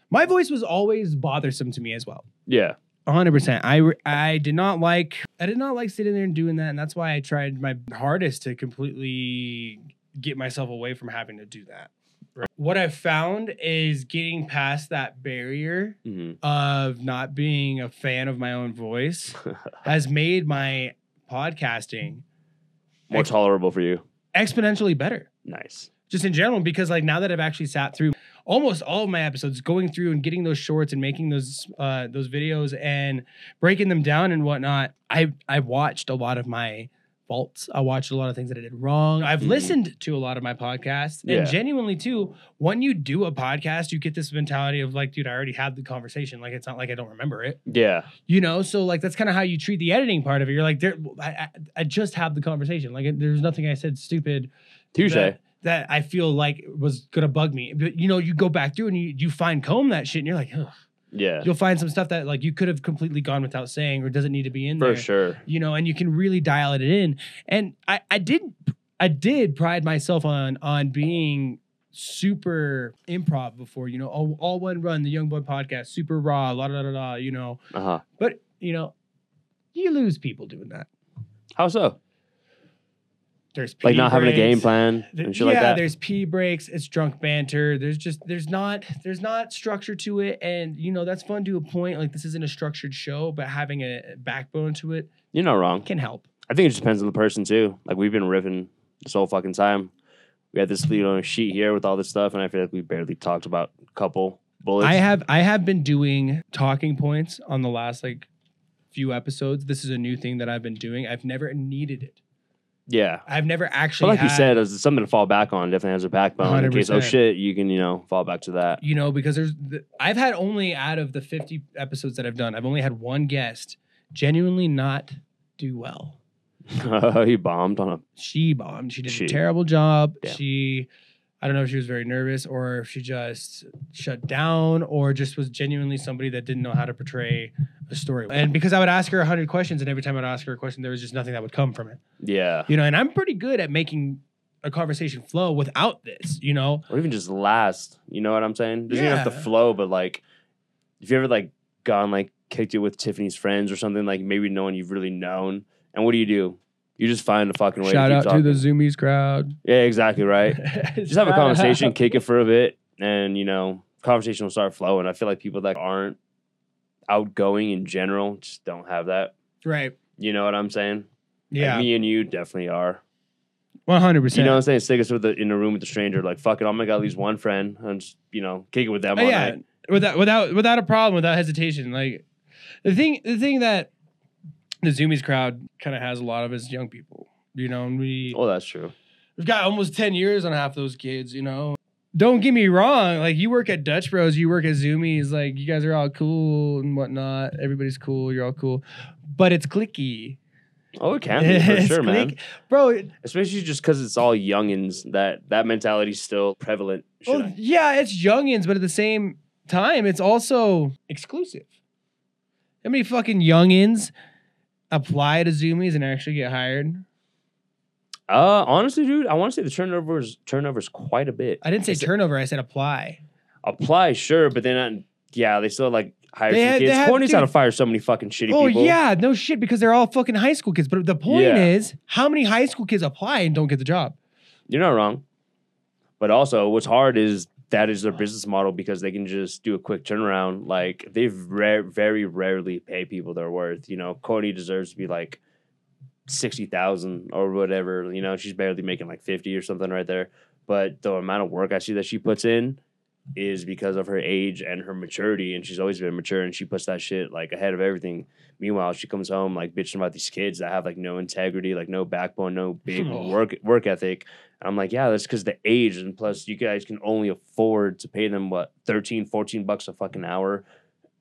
my voice was always bothersome to me as well. Yeah, hundred percent. I re- I did not like I did not like sitting there and doing that, and that's why I tried my hardest to completely get myself away from having to do that. What I've found is getting past that barrier hmm of not being a fan of my own voice <laughs> has made my podcasting more Ex- tolerable for you. exponentially better. Nice. just in general because like now that I've actually sat through almost all of my episodes, going through and getting those shorts and making those uh, those videos and breaking them down and whatnot, I I watched a lot of my faults. I watched a lot of things that I did wrong. I've Mhm. listened to a lot of my podcasts, Yeah. and genuinely too, when you do a podcast, you get this mentality of like, dude, I already had the conversation. Like it's not like I don't remember it, Yeah, you know. So like that's kind of how you treat the editing part of it. You're like, there, I, I, I just have the conversation. Like there's nothing I said stupid touche. that, that I feel like was gonna bug me. But you know, you go back through and you you find comb that shit, and you're like, Ugh. Yeah, you'll find some stuff that like you could have completely gone without saying or doesn't need to be in there? for sure. You know, and you can really dial it in. And I I did I did pride myself on on being super improv before. You know, all, all one run, the Young Blood podcast, super raw, la la la la. You know, Uh huh. but you know, you lose people doing that. How so? There's Like pee not having a game plan and shit yeah, like that. there's pee breaks. It's drunk banter. There's just there's not there's not structure to it, and you know that's fun to a point. Like this isn't a structured show, but having a backbone to it You're not wrong. can help. I think it just depends on the person too. Like we've been riffing this whole fucking time. We had this you know sheet here with all this stuff, and I feel like we barely talked about a couple bullets. I have I have been doing talking points on the last like few episodes. This is a new thing that I've been doing. I've never needed it. Yeah. I've never But actually. like you said, it's something to fall back on. Definitely has a backbone in case oh shit, you can you know fall back to that. you know, because there's the, I've had only out of the 50 episodes that I've done, I've only had one guest genuinely not do well. Oh, <laughs> he bombed on a she bombed. She did She- a terrible job. Yeah. She, I don't know if she was very nervous or if she just shut down or just was genuinely somebody that didn't know how to portray a story. And because I would ask her a hundred questions, and every time I'd ask her a question, there was just nothing that would come from it. yeah, You know, and I'm pretty good at making a conversation flow without this. You know, or even just last. You know what I'm saying? Doesn't even have to flow, but like if you ever like gone like kicked it with Tiffany's friends or something like maybe no one you've really known, and what do you do? You just find a fucking way. shout to out keep to the talking. Zoomies crowd. Yeah, exactly right. <laughs> just have a conversation, <laughs> kick it for a bit, and you know, conversation will start flowing. I feel like people that aren't outgoing in general just don't have that. Right. You know what I'm saying? Like, Yeah. me and you definitely are. One hundred percent. You know what I'm saying? Stick us with the, in a room with a stranger. Like, fuck it, I'm gonna at least one friend and just, you know, kick it with them Oh, yeah, night. without without without a problem, without hesitation. Like the thing, the thing that the Zoomies crowd kind of has a lot of is young people. You know, and we Oh, that's true. we've got almost ten years on half those kids. You know, don't get me wrong. Like you work at Dutch Bros, you work at Zoomies. Like you guys are all cool and whatnot. Everybody's cool. You're all cool, but it's clicky. Oh, it can be for <laughs> It's sure, man. bro. it- Especially just because it's all youngins. That that mentality's still prevalent. Well, oh, I- yeah, it's youngins, but at the same time, it's also exclusive. How many fucking youngins apply to Zoomies and actually get hired? Uh, honestly, dude, I want to say the turnovers turnovers quite a bit. I didn't say It's- turnover. I said apply. apply, sure, but then yeah, they still like hire They some had- kids. Corny's how to fire so many fucking shitty Oh people. yeah, no shit, because they're all fucking high school kids. But the point Yeah. is, how many high school kids apply and don't get the job? You're not wrong. But also, what's hard is that is their business model because they can just do a quick turnaround. Like they rare, very rarely pay people their worth. You know, Corny deserves to be like sixty thousand or whatever. You know, she's barely making like fifty or something right there. But the amount of work I see that she puts in is because of her age and her maturity, and she's always been mature, and she puts that shit like ahead of everything. Meanwhile, she comes home like bitching about these kids that have like no integrity, like no backbone, no big <laughs> Oh. work work ethic. And I'm like, yeah, that's because the age, and plus you guys can only afford to pay them what 13, 14 bucks a fucking hour.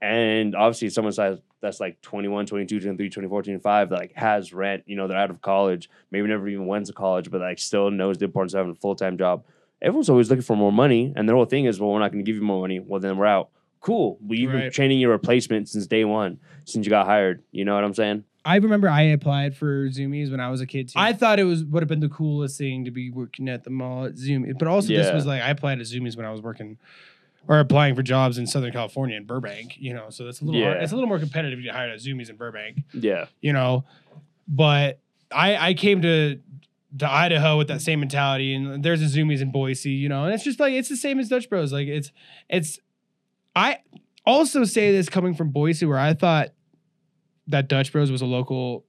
And obviously, someone says that's like 21, 22, 23, 24, 25 that like has rent, you know, they're out of college, maybe never even went to college, but like still knows the importance of having a full time job. Everyone's always looking for more money, and their whole thing is, well, we're not going to give you more money. Well, then we're out. Cool. Well, you've been Right. training your replacement since day one, since you got hired. You know what I'm saying? I remember I applied for Zoomies when I was a kid too. I thought it was would have been the coolest thing to be working at the mall at Zoomies, but also this Yeah. was like I applied at Zoomies when I was working or applying for jobs in Southern California in Burbank. You know, so that's a little hard, Yeah. it's a little more competitive to get hired at Zoomies in Burbank. Yeah. You know, but I I came to to Idaho with that same mentality, and there's a Zoomies in Boise. You know, and it's just like it's the same as Dutch Bros. Like it's it's I also say this coming from Boise, where I thought that Dutch Bros was a local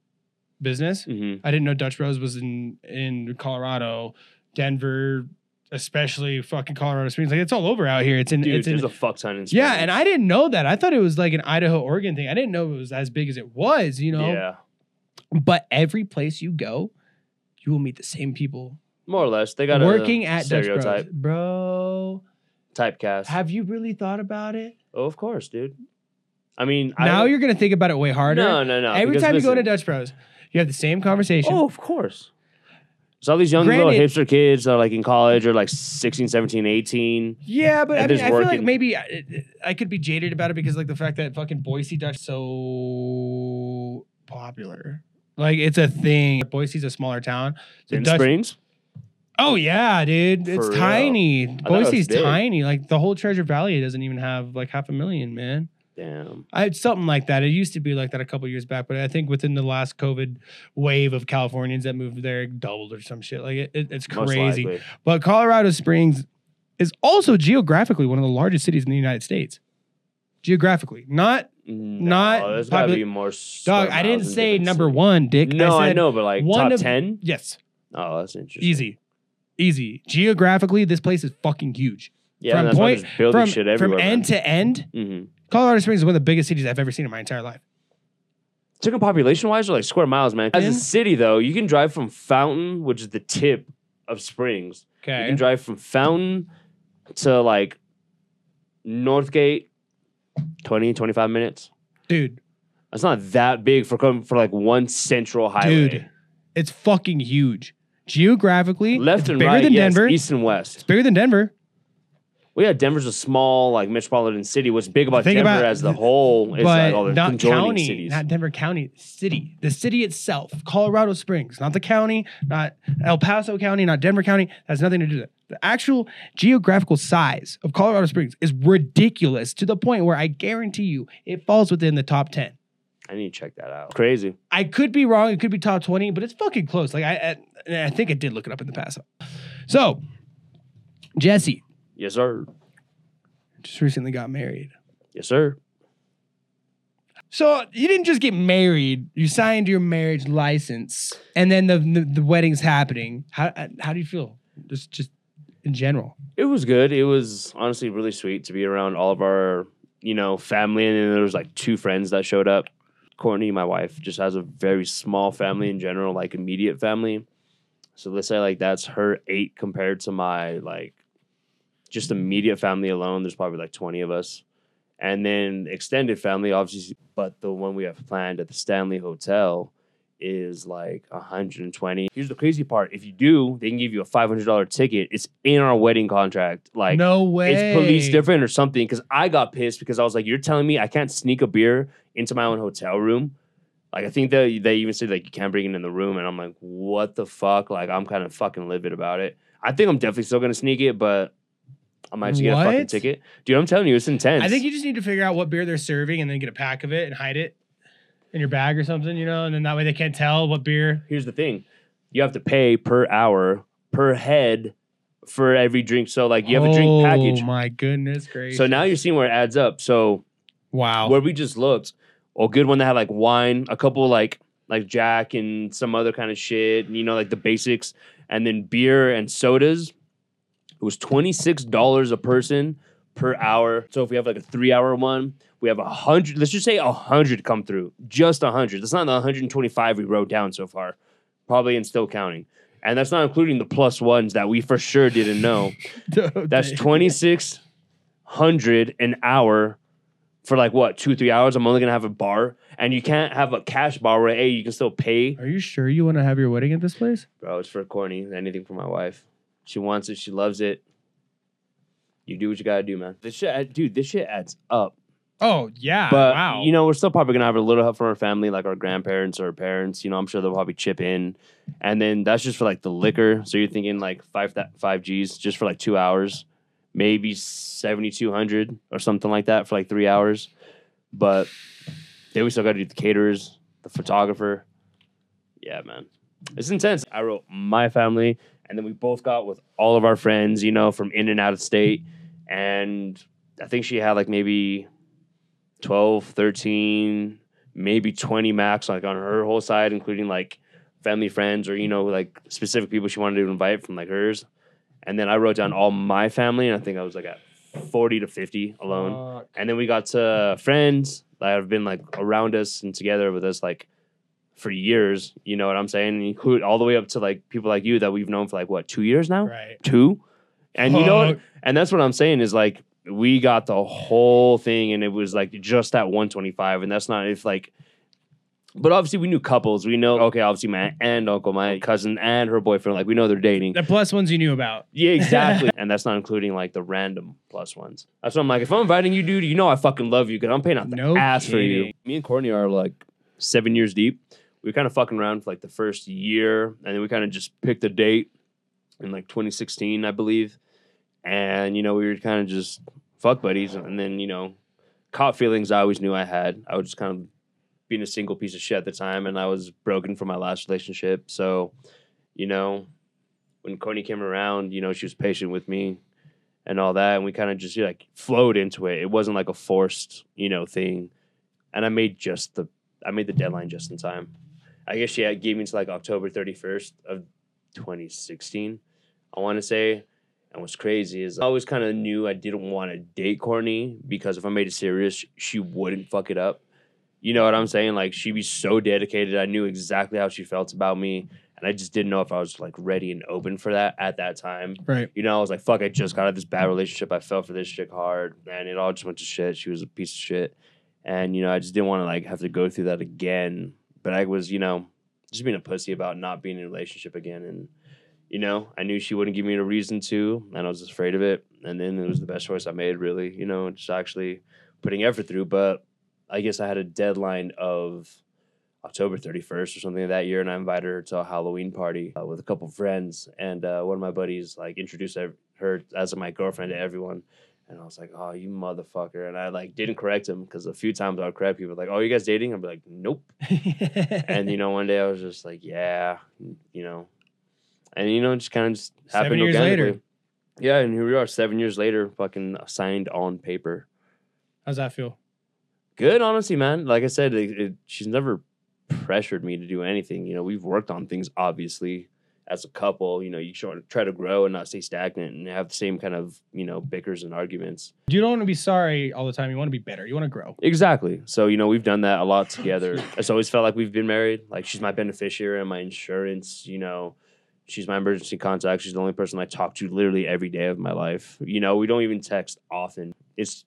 business. hmm I didn't know Dutch Bros was in in Colorado, Denver, especially fucking Colorado Springs. Like it's all over out here. It's in Dude, it's in there's a fuck ton in yeah, and I didn't know that. I thought it was like an Idaho, Oregon thing. I didn't know it was as big as it was. You know, Yeah. but every place you go, you will meet the same people More or less. They got working a at Dutch Bros. stereotype, Bro, typecast. have you really thought about it? oh, of course, dude. I mean, now I, you're gonna think about it way harder. No, no, no. every time you go to Dutch Bros, you have the same conversation. Oh, of course. So all these young little hipster kids that are like in college or like 16, 17, 18. Yeah, but I mean, I feel like maybe I, I could be jaded about it because like the fact that fucking Boise Dutch so popular. Like it's a thing. Boise's a smaller town. So In Dutch- Springs? Oh yeah, dude. It's For real? tiny. thought it was Boise's big. tiny. Like the whole Treasure Valley doesn't even have like half a million, man. Damn. I had something like that. It used to be like that a couple years back, but I think within the last COVID wave of Californians that moved there, it doubled or some shit. Like it, it- it's Most crazy. likely. But Colorado Springs is also geographically one of the largest cities in the United States. Geographically, not No, Not there's gotta popula- be more. dog. I didn't say number one, Dick. No, I, said know, but like one top of- 10? Yes, Oh, that's interesting. easy, easy. Geographically, this place is fucking huge. Yeah, From and that's point- why there's building From shit from everywhere. end to end, hmm Colorado Springs is one of the biggest cities I've ever seen in my entire life. Talking population wise or like square miles, man. As In- a city, though, you can drive from Fountain, which is the tip of Springs. Okay. You Okay, can drive from Fountain to like Northgate, 20, 25 minutes. dude, That's not that big for come for like one central highway. dude, it's fucking huge. Geographically, Left it's and bigger right, than yes, Denver. east and west. It's bigger than Denver. Well, yeah, Denver's a small like metropolitan city. What's big about Denver about- as the whole is but like all the not county, cities. not Denver County, city. The city itself, Colorado Springs, not the county, not El Paso County, not Denver County. Has nothing to do with it. The actual geographical size of Colorado Springs is ridiculous to the point where I guarantee you it falls within the top ten. I need to check that out. Crazy. I could be wrong. It could be top twenty, but it's fucking close. Like I, I, I think I did look it up in the past. So, Jesse Yes, sir. just recently got married. Yes, sir. So you didn't just get married; you signed your marriage license, and then the the, the wedding's happening. How how do you feel? Just just in general. It was good. It was honestly really sweet to be around all of our, you know, family. And then there was like two friends that showed up. Courtney, my wife, just has a very small family in general, like immediate family. So let's say like that's her eight compared to my like just immediate family alone. There's probably like 20 of us. And then extended family, obviously, but the one we have planned at the Stanley Hotel is like 120. Here's the crazy part. If you do, they can give you a $500 ticket. It's in our wedding contract. Like no way. it's police different or something. Because I got pissed because I was like, you're telling me I can't sneak a beer into my own hotel room? Like I think that they even said like you can't bring it in the room, and I'm like, what the fuck? Like I'm kind of fucking livid about it. I think I'm definitely still gonna sneak it, but I might just get a fucking ticket. Dude, I'm telling you, it's intense. I think you just need to figure out what beer they're serving, and then get a pack of it and hide it in your bag or something. You know, and then that way they can't tell what beer. here's the thing you have to pay per hour per head for every drink so like you have a drink oh package Oh my goodness gracious! so now you're seeing where it adds up so wow. where we just looked a good one that had like wine a couple like like jack and some other kind of shit you know like the basics and then beer and sodas it was $26 a person per hour so if we have like a three hour one we have a hundred let's just say a hundred come through just a hundred that's not the 125 we wrote down so far probably and still counting and that's not including the plus ones that we for sure didn't know <laughs> that's twenty six hundred an hour for like what two three hours. I'm only gonna have a bar, and you can't have a cash bar where hey you can still pay. Are you sure you want to have your wedding at this place? Bro, it's for Courtney. Anything for my wife. She wants it. She loves it. You do what you gotta do, man. This shit, dude. This shit adds up. Oh yeah. But wow. you know, we're still probably gonna have a little help from our family, like our grandparents or parents. You know, I'm sure they'll probably chip in, and then that's just for like the liquor. So you're thinking like five that five G's just for like two hours, maybe seventy two hundred or something like that for like three hours. But then we still got to do the caterers, the photographer. Yeah, man, it's intense. I wrote my family, and then we both got with all of our friends, you know, from in and out of state, and I think she had like maybe 12, 13, maybe 20 max like on her whole side, including like family friends or, you know, like specific people she wanted to invite from like hers. And then I wrote down all my family, and I think I was like at 40 to 50 alone. Fuck. And then we got to friends that have been like around us and together with us like for years. You know what I'm saying? Include all the way up to like people like you that we've known for like what, two years now? Right. Two? And you know what? And that's what I'm saying is like we got the whole thing and it was like just at 125 and that's not if like but obviously we knew couples. We know okay, obviously my aunt and uncle, my cousin and her boyfriend, like we know they're dating. The plus ones you knew about. Yeah, <laughs> exactly. and that's not including like the random plus ones. That's what I'm like. If I'm inviting you, dude, you know I fucking love you because I'm paying out the No ass for you. kidding. Me and Courtney are like seven years deep. We were kind of fucking around for like the first year, and then we kind of just picked a date in like 2016, I believe. And you know, we were kind of just fuck buddies, and then you know, caught feelings I always knew I had. I was just kind of being a single piece of shit at the time, and I was broken from my last relationship. So, you know, when Courtney came around, you know, she was patient with me and all that, and we kind of just like flowed into it. It wasn't like a forced, you know, thing. And I made just the I made the deadline just in time. I guess she had, gave me to like October 31st of 2016. I want to say. And what's crazy is I always kind of knew I didn't want to date Courtney because if I made it serious, she wouldn't fuck it up. You know what I'm saying? Like she'd be so dedicated. I knew exactly how she felt about me, and I just didn't know if I was like ready and open for that at that time. Right. You know, I was like, fuck, I just got out of this bad relationship. I fell for this chick hard, and it all just went to shit. She was a piece of shit. And, you know, I just didn't want to like have to go through that again. But I was, you know, just being a pussy about not being in a relationship again. And, you know, I knew she wouldn't give me a reason to, and I was afraid of it. And then it was the best choice I made, really, you know, just actually putting effort through. But I guess I had a deadline of October 31st or something of that year, and I invited her to a Halloween party uh, with a couple friends. And uh, one of my buddies like introduced her as my girlfriend to everyone. And I was like, "Oh, you motherfucker!" And I like didn't correct him because a few times I would correct people like, "Oh, you guys dating?" I'd be like, "Nope." <laughs> and you know, one day I was just like, "Yeah," you know, and you know, just kind of just Seven happened years later. organically. Yeah, and here we are, seven years later, fucking signed on paper. How's that feel? Good, honestly, man. Like I said, it, it, she's never pressured me to do anything. You know, we've worked on things, obviously, as a couple. You know, you try to try to grow and not stay stagnant and have the same kind of you know bickers and arguments. You don't want to be sorry all the time. You want to be better. You want to grow. Exactly. So you know, we've done that a lot <laughs> together. It's always felt like we've been married. Like she's my beneficiary and my insurance. You know. She's my emergency contact. She's the only person I talk to literally every day of my life. You know, we don't even text often. It's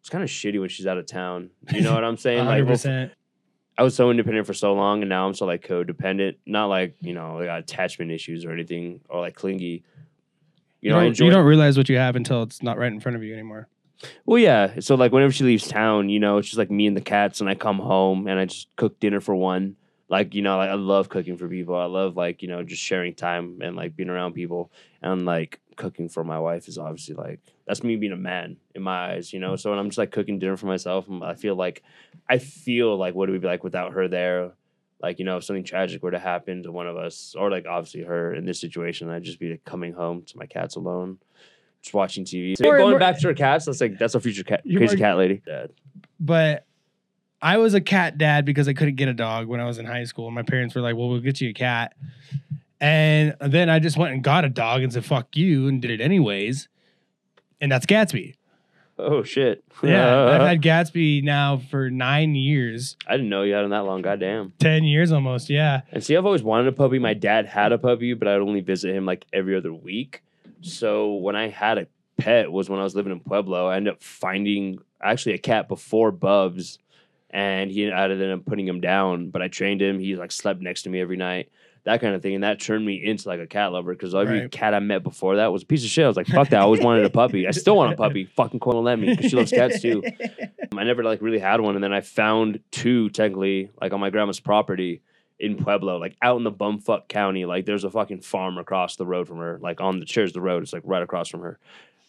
it's kind of shitty when she's out of town. You know what I'm saying? <laughs> Like, hundred we'll- percent. I was so independent for so long, and now I'm so like codependent. Not like you know, I got attachment issues or anything, or like clingy. You know, I don't, enjoy. you don't realize what you have until it's not right in front of you anymore. well, yeah. So like, whenever she leaves town, you know, it's just like me and the cats, and I come home and I just cook dinner for one. Like you know, like I love cooking for people. I love like you know just sharing time and like being around people, and like cooking for my wife is obviously like that's me being a man in my eyes. You know, mm. so when I'm just like cooking dinner for myself, I'm- feel like I feel like what it would be like without her there. Like, you know, if something tragic were to happen to one of us, or like obviously her in this situation, I'd just be like, coming home to my cats alone, just watching TV. So More- going more- back to her cats, that's like that's a future cat, crazy cat lady. Dad. But I was a cat dad because I couldn't get a dog when I was in high school. My parents were like, "Well, we'll get you a cat," and then I just went and got a dog and said, "Fuck you," and did it anyways. And that's Gatsby. Oh shit. <laughs> Yeah, I've had <laughs> Gatsby now for nine years, I didn't know you had him that long. Goddamn. ten years almost. Yeah, And see, I've always wanted a puppy. My dad had a puppy, but I'd only visit him like every other week. So when I had a pet was when I was living in Pueblo. I ended up finding actually a cat before Bubs, and he I ended up putting him down. But I trained him. He like slept next to me every night. that kind of thing, and that turned me into like a cat lover because every Right. cat I met before that was a piece of shit. I was like, fuck that. I always wanted a puppy. I still want a puppy. <laughs> Fucking Coyle let me because she loves cats too. <laughs> I never like really had one, and then I found two technically like on my grandma's property in Pueblo, like out in the bumfuck county. Like there's a fucking farm across the road from her, like on the cheers the road. It's like right across from her,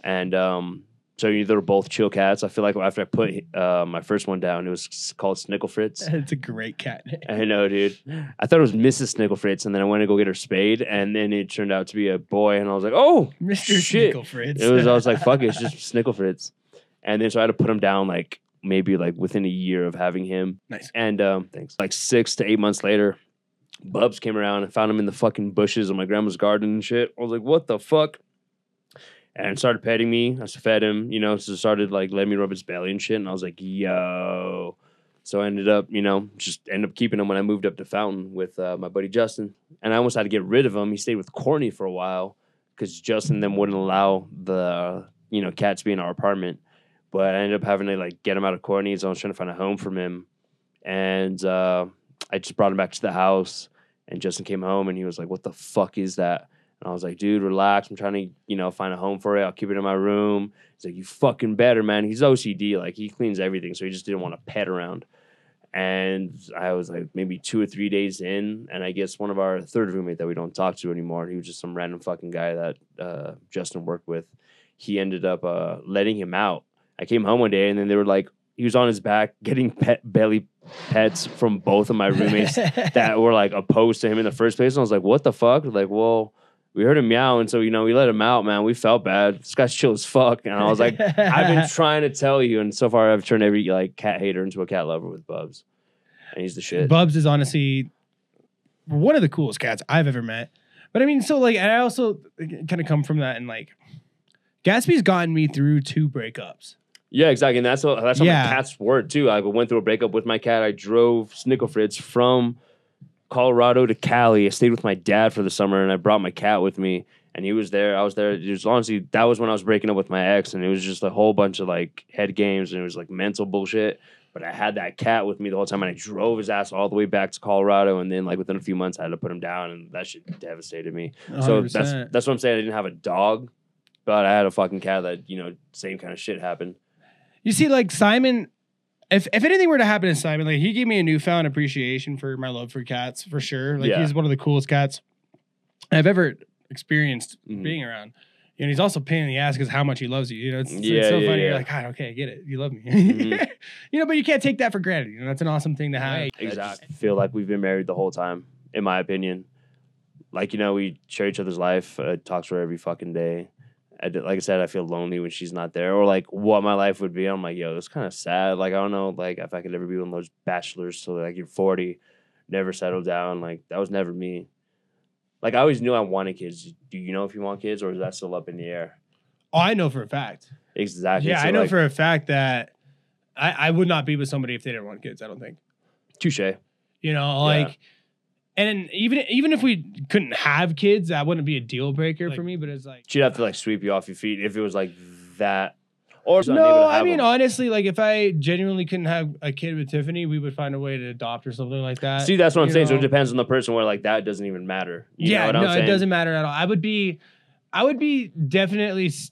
and um, so you- they're both chill cats. I feel like after I put uh, my first one down, it was called Snickle Fritz. <laughs> it's a great cat. name. I know, dude. I thought it was Mrs. Snickle Fritz, and then I went to go get her spayed, and then it turned out to be a boy, and I was like, oh, Mr. shit. Snickle Fritz. it was. I was like, fuck it, it's <laughs> just Snickle Fritz. And then so I had to put him down like maybe like within a year of having him. Nice. And um, thanks. Like six to eight months later, Bubs came around and found him in the fucking bushes of my grandma's garden and shit. I was like, what the fuck? And started petting me. I fed him, you know, so started like letting me rub his belly and shit. And I was like, yo. So I ended up, you know, just ended up keeping him when I moved up to Fountain with uh, my buddy Justin. And I almost had to get rid of him. He stayed with Courtney for a while because Justin then wouldn't allow the, you know, cats be in our apartment. But I ended up having to like get him out of Courtney's. I was trying to find a home for him. And uh, I just brought him back to the house. And Justin came home and he was like, What the fuck is that? And I was like, dude, relax. I'm trying to, you know, find a home for it. I'll keep it in my room. He's like, you fucking better, man. He's OCD. Like, he cleans everything. So he just didn't want to pet around. And I was like, maybe two or three days in. And I guess one of our third roommate that we don't talk to anymore, he was just some random fucking guy that uh, Justin worked with. He ended up uh, letting him out. I came home one day and then they were like, he was on his back getting pet belly pets from both of my roommates <laughs> that were like opposed to him in the first place. And I was like, what the fuck? Like, well, we heard him meow, and so you know, we let him out, man. We felt bad. This guy's chill as fuck. And I was like, I've been <laughs> trying to tell you, and so far I've turned every like cat hater into a cat lover with Bubs. And he's the shit. Bubs is honestly one of the coolest cats I've ever met. But I mean, so like, and I also kind of come from that, and like, Gatsby's gotten me through two breakups. Yeah, exactly. And that's what that's how Yeah. my cats were too. I went through a breakup with my cat. I drove Snickle Fritz from Colorado to Cali. I stayed with my dad for the summer and I brought my cat with me. And he was there. I was there. It was honestly that was when I was breaking up with my ex, and it was just a whole bunch of like head games and it was like mental bullshit. But I had that cat with me the whole time, and I drove his ass all the way back to Colorado. And then, like within a few months, I had to put him down, and that shit devastated me. So that's that's what I'm saying. I didn't have a dog, but I had a fucking cat that you know same kind of shit happened. You see, like Simon, if if anything were to happen to Simon, like he gave me a newfound appreciation for my love for cats, for sure. Like Yeah. he's one of the coolest cats I've ever experienced Mhm. being around. And he's also a pain in the ass because how much he loves you. You know, it's, it's Yeah, so yeah, funny. You're yeah. like, God, okay, I get it. You love me. Mhm. <laughs> you know, but you can't take that for granted. You know, that's an awesome thing to have. Exactly. I feel like we've been married the whole time, in my opinion. Like you know, we share each other's life. I talk to her every fucking day. I like I said, I feel lonely when she's not there, or like what my life would be. I'm like, yo, it's kind of sad. Like I don't know, like if I could ever be one of those bachelors, so like you're 40, never settle down. Like that was never me. Like I always knew I wanted kids. Do you know if you want kids, or is that still up in the air? Oh, I know for a fact. Exactly. Yeah, So, I know like, for a fact that I, I would not be with somebody if they didn't want kids. I don't think. touche. You know, like, and even even if we couldn't have kids, that wouldn't be a deal breaker for me. But it's like, She'd have to like sweep you off your feet if it was like that. Or no, I mean, them. honestly, like if I genuinely couldn't have a kid with Tiffany, we would find a way to adopt or something like that. See, that's what I'm you saying. So it depends on the person where like that doesn't even matter. You yeah, know what no, I'm it doesn't matter at all. I would be, I would be definitely s-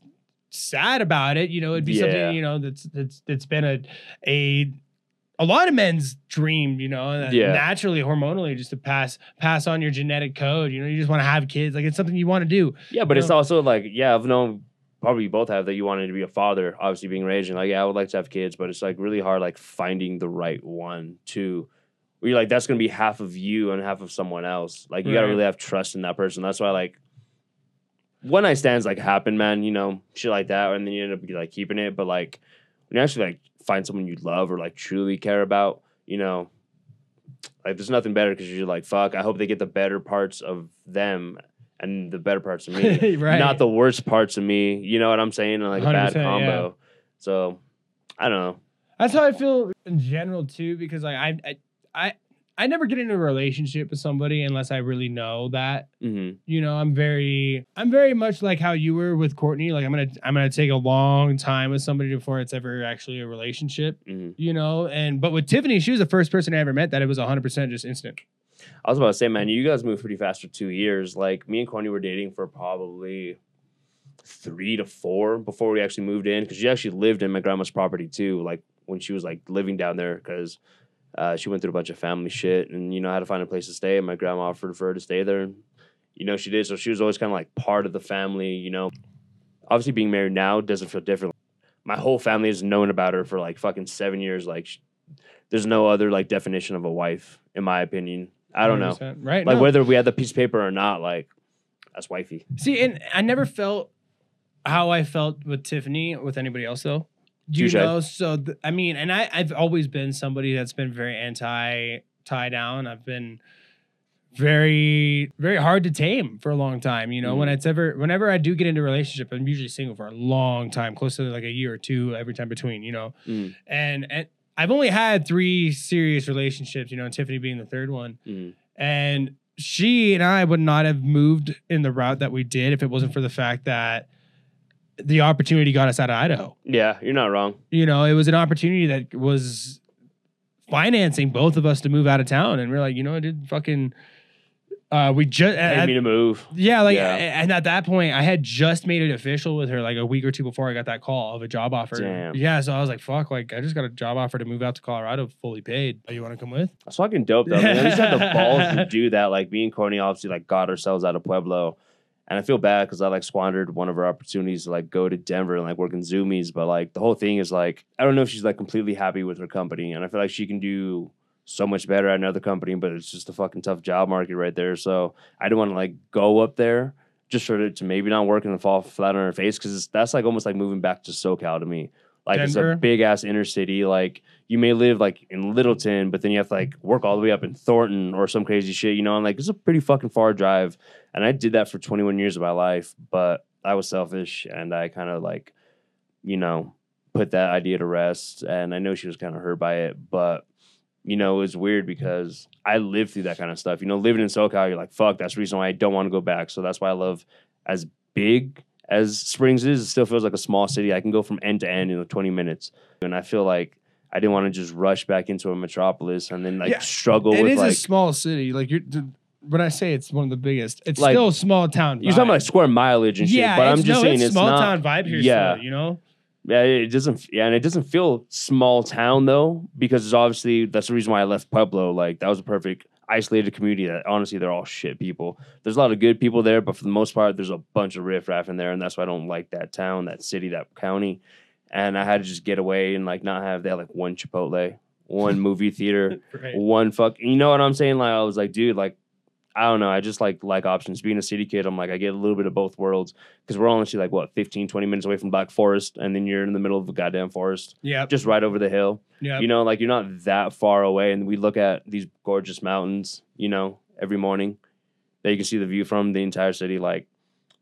sad about it. You know, it'd be Yeah. something you know that's that's that's been a a a lot of men's dream. You know, Yeah. naturally hormonally just to pass pass on your genetic code. You know, you just want to have kids. Like it's something you want to do. Yeah, but it's know? also like, yeah, I've known probably you both have that you wanted to be a father, obviously being raised. And like, yeah, I would like to have kids, but it's like really hard like finding the right one to where you're like, that's gonna be half of you and half of someone else. Like you gotta really have trust in that person. That's why like one night stands like happen, man, you know, shit like that, and then you end up like keeping it. But like when you actually like find someone you love or like truly care about, you know, like there's nothing better because you're like, fuck, I hope they get the better parts of them and the better parts of me. <laughs> right. Not the worst parts of me. You know what I'm saying? Like a bad 100%, yeah. combo. So I don't know. That's how I feel in general too, because like I I I, I never get into a relationship with somebody unless I really know that. hmm You know, I'm very I'm very much like how you were with Courtney. Like I'm gonna I'm gonna take a long time with somebody before it's ever actually a relationship. hmm You know, and but with Tiffany, she was the first person I ever met that it was 100 percent just instant. I was about to say, man, you guys moved pretty fast for two years. Like me and Courtney were dating for probably three to four before we actually moved in because she actually lived in my grandma's property too. Like when she was like living down there because uh, she went through a bunch of family shit and you know had to find a place to stay. And my grandma offered for her to stay there. And, you know she did, so she was always kind of like part of the family. You know, obviously being married now doesn't feel different. My whole family has known about her for like fucking seven years. Like, sh- there's no other like definition of a wife, in my opinion. I don't know. 100%. Right. Like no. whether we had the piece of paper or not, like that's wifey. See, and I never felt how I felt with Tiffany with anybody else though. You Touche. know, so th- I mean, and I I've always been somebody that's been very anti tie down. I've been very very hard to tame for a long time. You know, when Mhm. it's ever whenever I do get into a relationship, I'm usually single for a long time, close to like a year or two every time between. You know, Mm, and and I've only had three serious relationships. You know, and Tiffany being the third one. mm. And she and I would not have moved in the route that we did if it wasn't for the fact that the opportunity got us out of Idaho. Yeah, you're not wrong. You know, it was an opportunity that was financing both of us to move out of town. And we're like, you know, dude, fucking, uh, we just, Paid me to move. yeah, like, Yeah. and at that point, I had just made it official with her like a week or two before I got that call of a job offer. Damn. Yeah, so I was like, fuck, like, I just got a job offer to move out to Colorado fully paid. Oh, you want to come with? That's fucking dope though. Man. At least had the <laughs> balls to do that. Like me and Courtney obviously like got ourselves out of Pueblo. And I feel bad because I like squandered one of our opportunities to like go to Denver and like work in Zoomies. But like the whole thing is like I don't know if she's like completely happy with her company. And I feel like she can do so much better at another company, but it's just a fucking tough job market right there. So I don't want to like go up there just for it to maybe not work and fall flat on her face because that's like almost like moving back to SoCal to me. Like it's a big ass inner city. Like you may live like in Littleton, but then you have to like work all the way up in Thornton or some crazy shit, you know. And like it's a pretty fucking far drive. And I did that for 21 years of my life, but I was selfish and I kind of like, you know, put that idea to rest. And I know she was kind of hurt by it, but you know, it was weird because I lived through that kind of stuff. You know, living in SoCal, you're like, fuck, that's the reason why I don't want to go back. So that's why I love as big as Springs is, it still feels like a small city. I can go from end to end in like 20 minutes. And I feel like I didn't want to just rush back into a metropolis and then like Yeah, struggle It with is like a small city. Like you're, when I say it's one of the biggest, it's Like- still a small town. Vibe. you're talking about like square mileage and shit, yeah, but I'm it's- just no, saying it's, it's small not town vibe here. yeah. still, you know. Yeah, it doesn't. Yeah, and it doesn't feel small town though, because it's obviously that's the reason why I left Pueblo. Like that was a perfect isolated community. That honestly, they're all shit people. There's a lot of good people there, but for the most part, there's a bunch of riffraff in there, and that's why I don't like that town, that city, that county. And I had to just get away and like not have they had like one Chipotle, one <laughs> movie theater, Right. one fuck. You know what I'm saying? Like I was like, dude, like I don't know. I just like like options. Being a city kid, I'm like I get a little bit of both worlds because we're honestly like what 15, 20 minutes away from Black Forest, and then you're in the middle of the goddamn forest, Yeah. just right over the hill. Yeah. You know, like you're not that far away, and we look at these gorgeous mountains. You know, every morning that you can see the view from the entire city. Like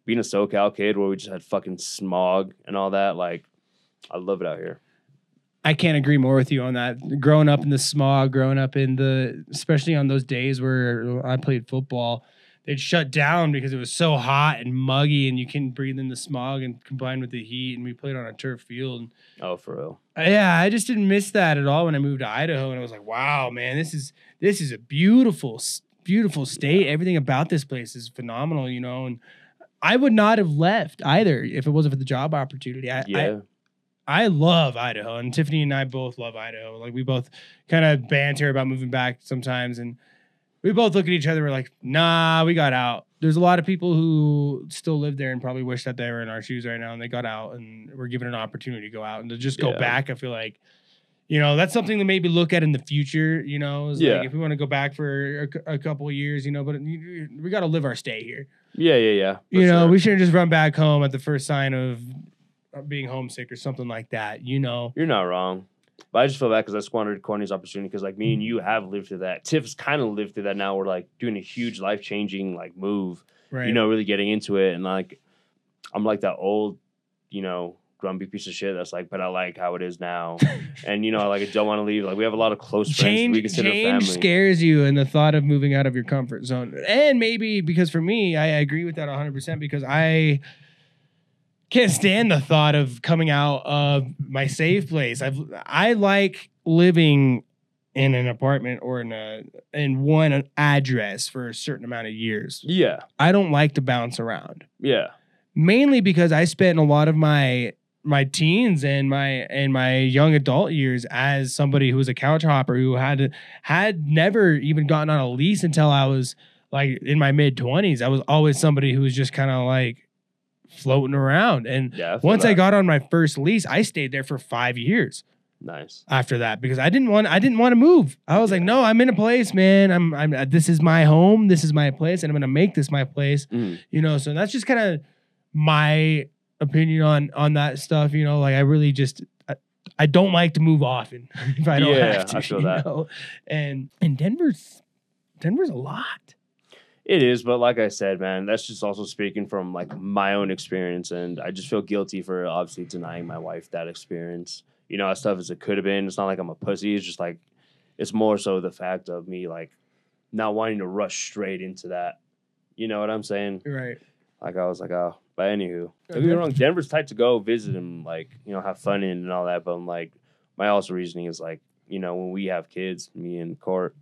being a SoCal kid, where we just had fucking smog and all that. Like I love it out here. I can't agree more with you on that. Growing up in the smog, growing up in the, especially on those days where I played football, they'd shut down because it was so hot and muggy, and you couldn't breathe in the smog and combined with the heat. And we played on a turf field. Oh, for real. Uh, Yeah, I just didn't miss that at all when I moved to Idaho, and I was like, "Wow, man, this is this is a beautiful, beautiful state. Everything about this place is phenomenal." You know, and I would not have left either if it wasn't for the job opportunity. I, I, Yeah. I love Idaho, and Tiffany and I both love Idaho. Like we both kind of banter about moving back sometimes, and we both look at each other. We're like, "Nah, we got out." There's a lot of people who still live there and probably wish that they were in our shoes right now, and they got out and were given an opportunity to go out and to just go Yeah. back. I feel like, you know, that's something to maybe look at in the future. You know, is Yeah. like if we want to go back for a, a couple of years, you know, but we got to live our stay here. Yeah, yeah, yeah. You know, sure. we shouldn't just run back home at the first sign of Uh, being homesick or something like that. You know. You're not wrong. But I just feel bad because I squandered Courtney's opportunity because like me and mm. you have lived through that. Tiff's kind of lived through that now. We're like doing a huge life changing like move, Right. you know, really getting into it. And like I'm like that old, you know, grumpy piece of shit that's like, but I like how it is now. <laughs> and you know, like I don't want to leave. Like we have a lot of close friends we change, consider change family. scares you and the thought of moving out of your comfort zone. And maybe because for me, I agree with that 100% because I can't stand the thought of coming out of my safe place. I've I like living in an apartment or in a in one address for a certain amount of years. Yeah. I don't like to bounce around. Yeah. Mainly because I spent a lot of my my teens and my and my young adult years as somebody who was a couch hopper who had had never even gotten on a lease until I was like in my mid 20s. I was always somebody who was just kind of like floating around and Yeah. feel once I got on my first lease, I stayed there for 5 years nice. after that because I didn't want I didn't want to move. I was like, no, I'm in a place, man. I'm I'm uh, this is my home. This is my place, and I'm gonna make this my place. Mhm. You know, so that's just kind of my opinion on on that stuff. You know, like I really just. I, I don't like to move often <laughs> if I don't Yeah, have to. I feel you that. know? And and Denver's Denver's a lot. It is, but like I said, man, that's just also speaking from like my own experience, and I just feel guilty for obviously denying my wife that experience. You know, as tough as it could have been, it's not like I'm a pussy. It's just like it's more so the fact of me like not wanting to rush straight into that. You know what I'm saying? Right. Like I was like, oh, but anywho, don't get me wrong. Denver's tight to go visit and like you know have fun in and all that. But I'm like, my also reasoning is like you know when we have kids, me and Court,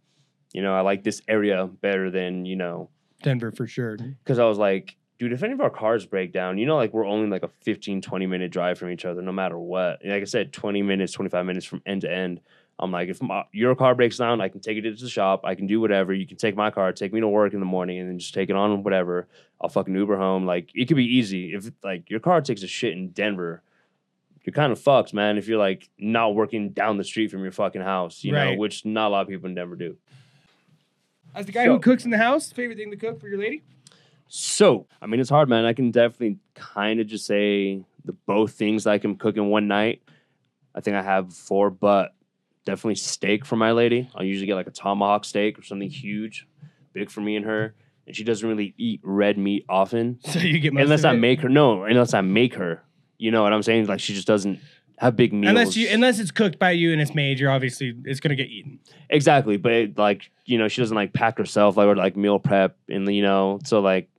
you know I like this area better than you know Denver for sure. because I was like, dude, if any of our cars break down, you know, like we're only like a 15, 20 minute drive from each other, no matter what. And like I said, 20 minutes, 25 minutes from end to end. I'm like, if my, your car breaks down, I can take it to the shop. I can do whatever. You can take my car, take me to work in the morning, and then just take it on whatever. I'll fucking Uber home. Like, it could be easy. If like your car takes a shit in Denver, you're kind of fucked, man. If you're like not working down the street from your fucking house, you know, which not a lot of people in Denver do. As the guy So- who cooks in the house, favorite thing to cook for your lady? So, I mean, it's hard, man. I can definitely kind of just say the both things I can cook in one night. I think I have four, but definitely steak for my lady. I'll usually get like a tomahawk steak or something huge, big for me and her. And she doesn't really eat red meat often, <laughs> So you get unless I make her. No, unless I make her. You know what I'm saying? Like she just doesn't have big meals. Unless you unless it's cooked by you and it's made, you're obviously it's gonna get eaten. Exactly, but it, like you know, she doesn't like pack herself like or like meal prep, and you know, so like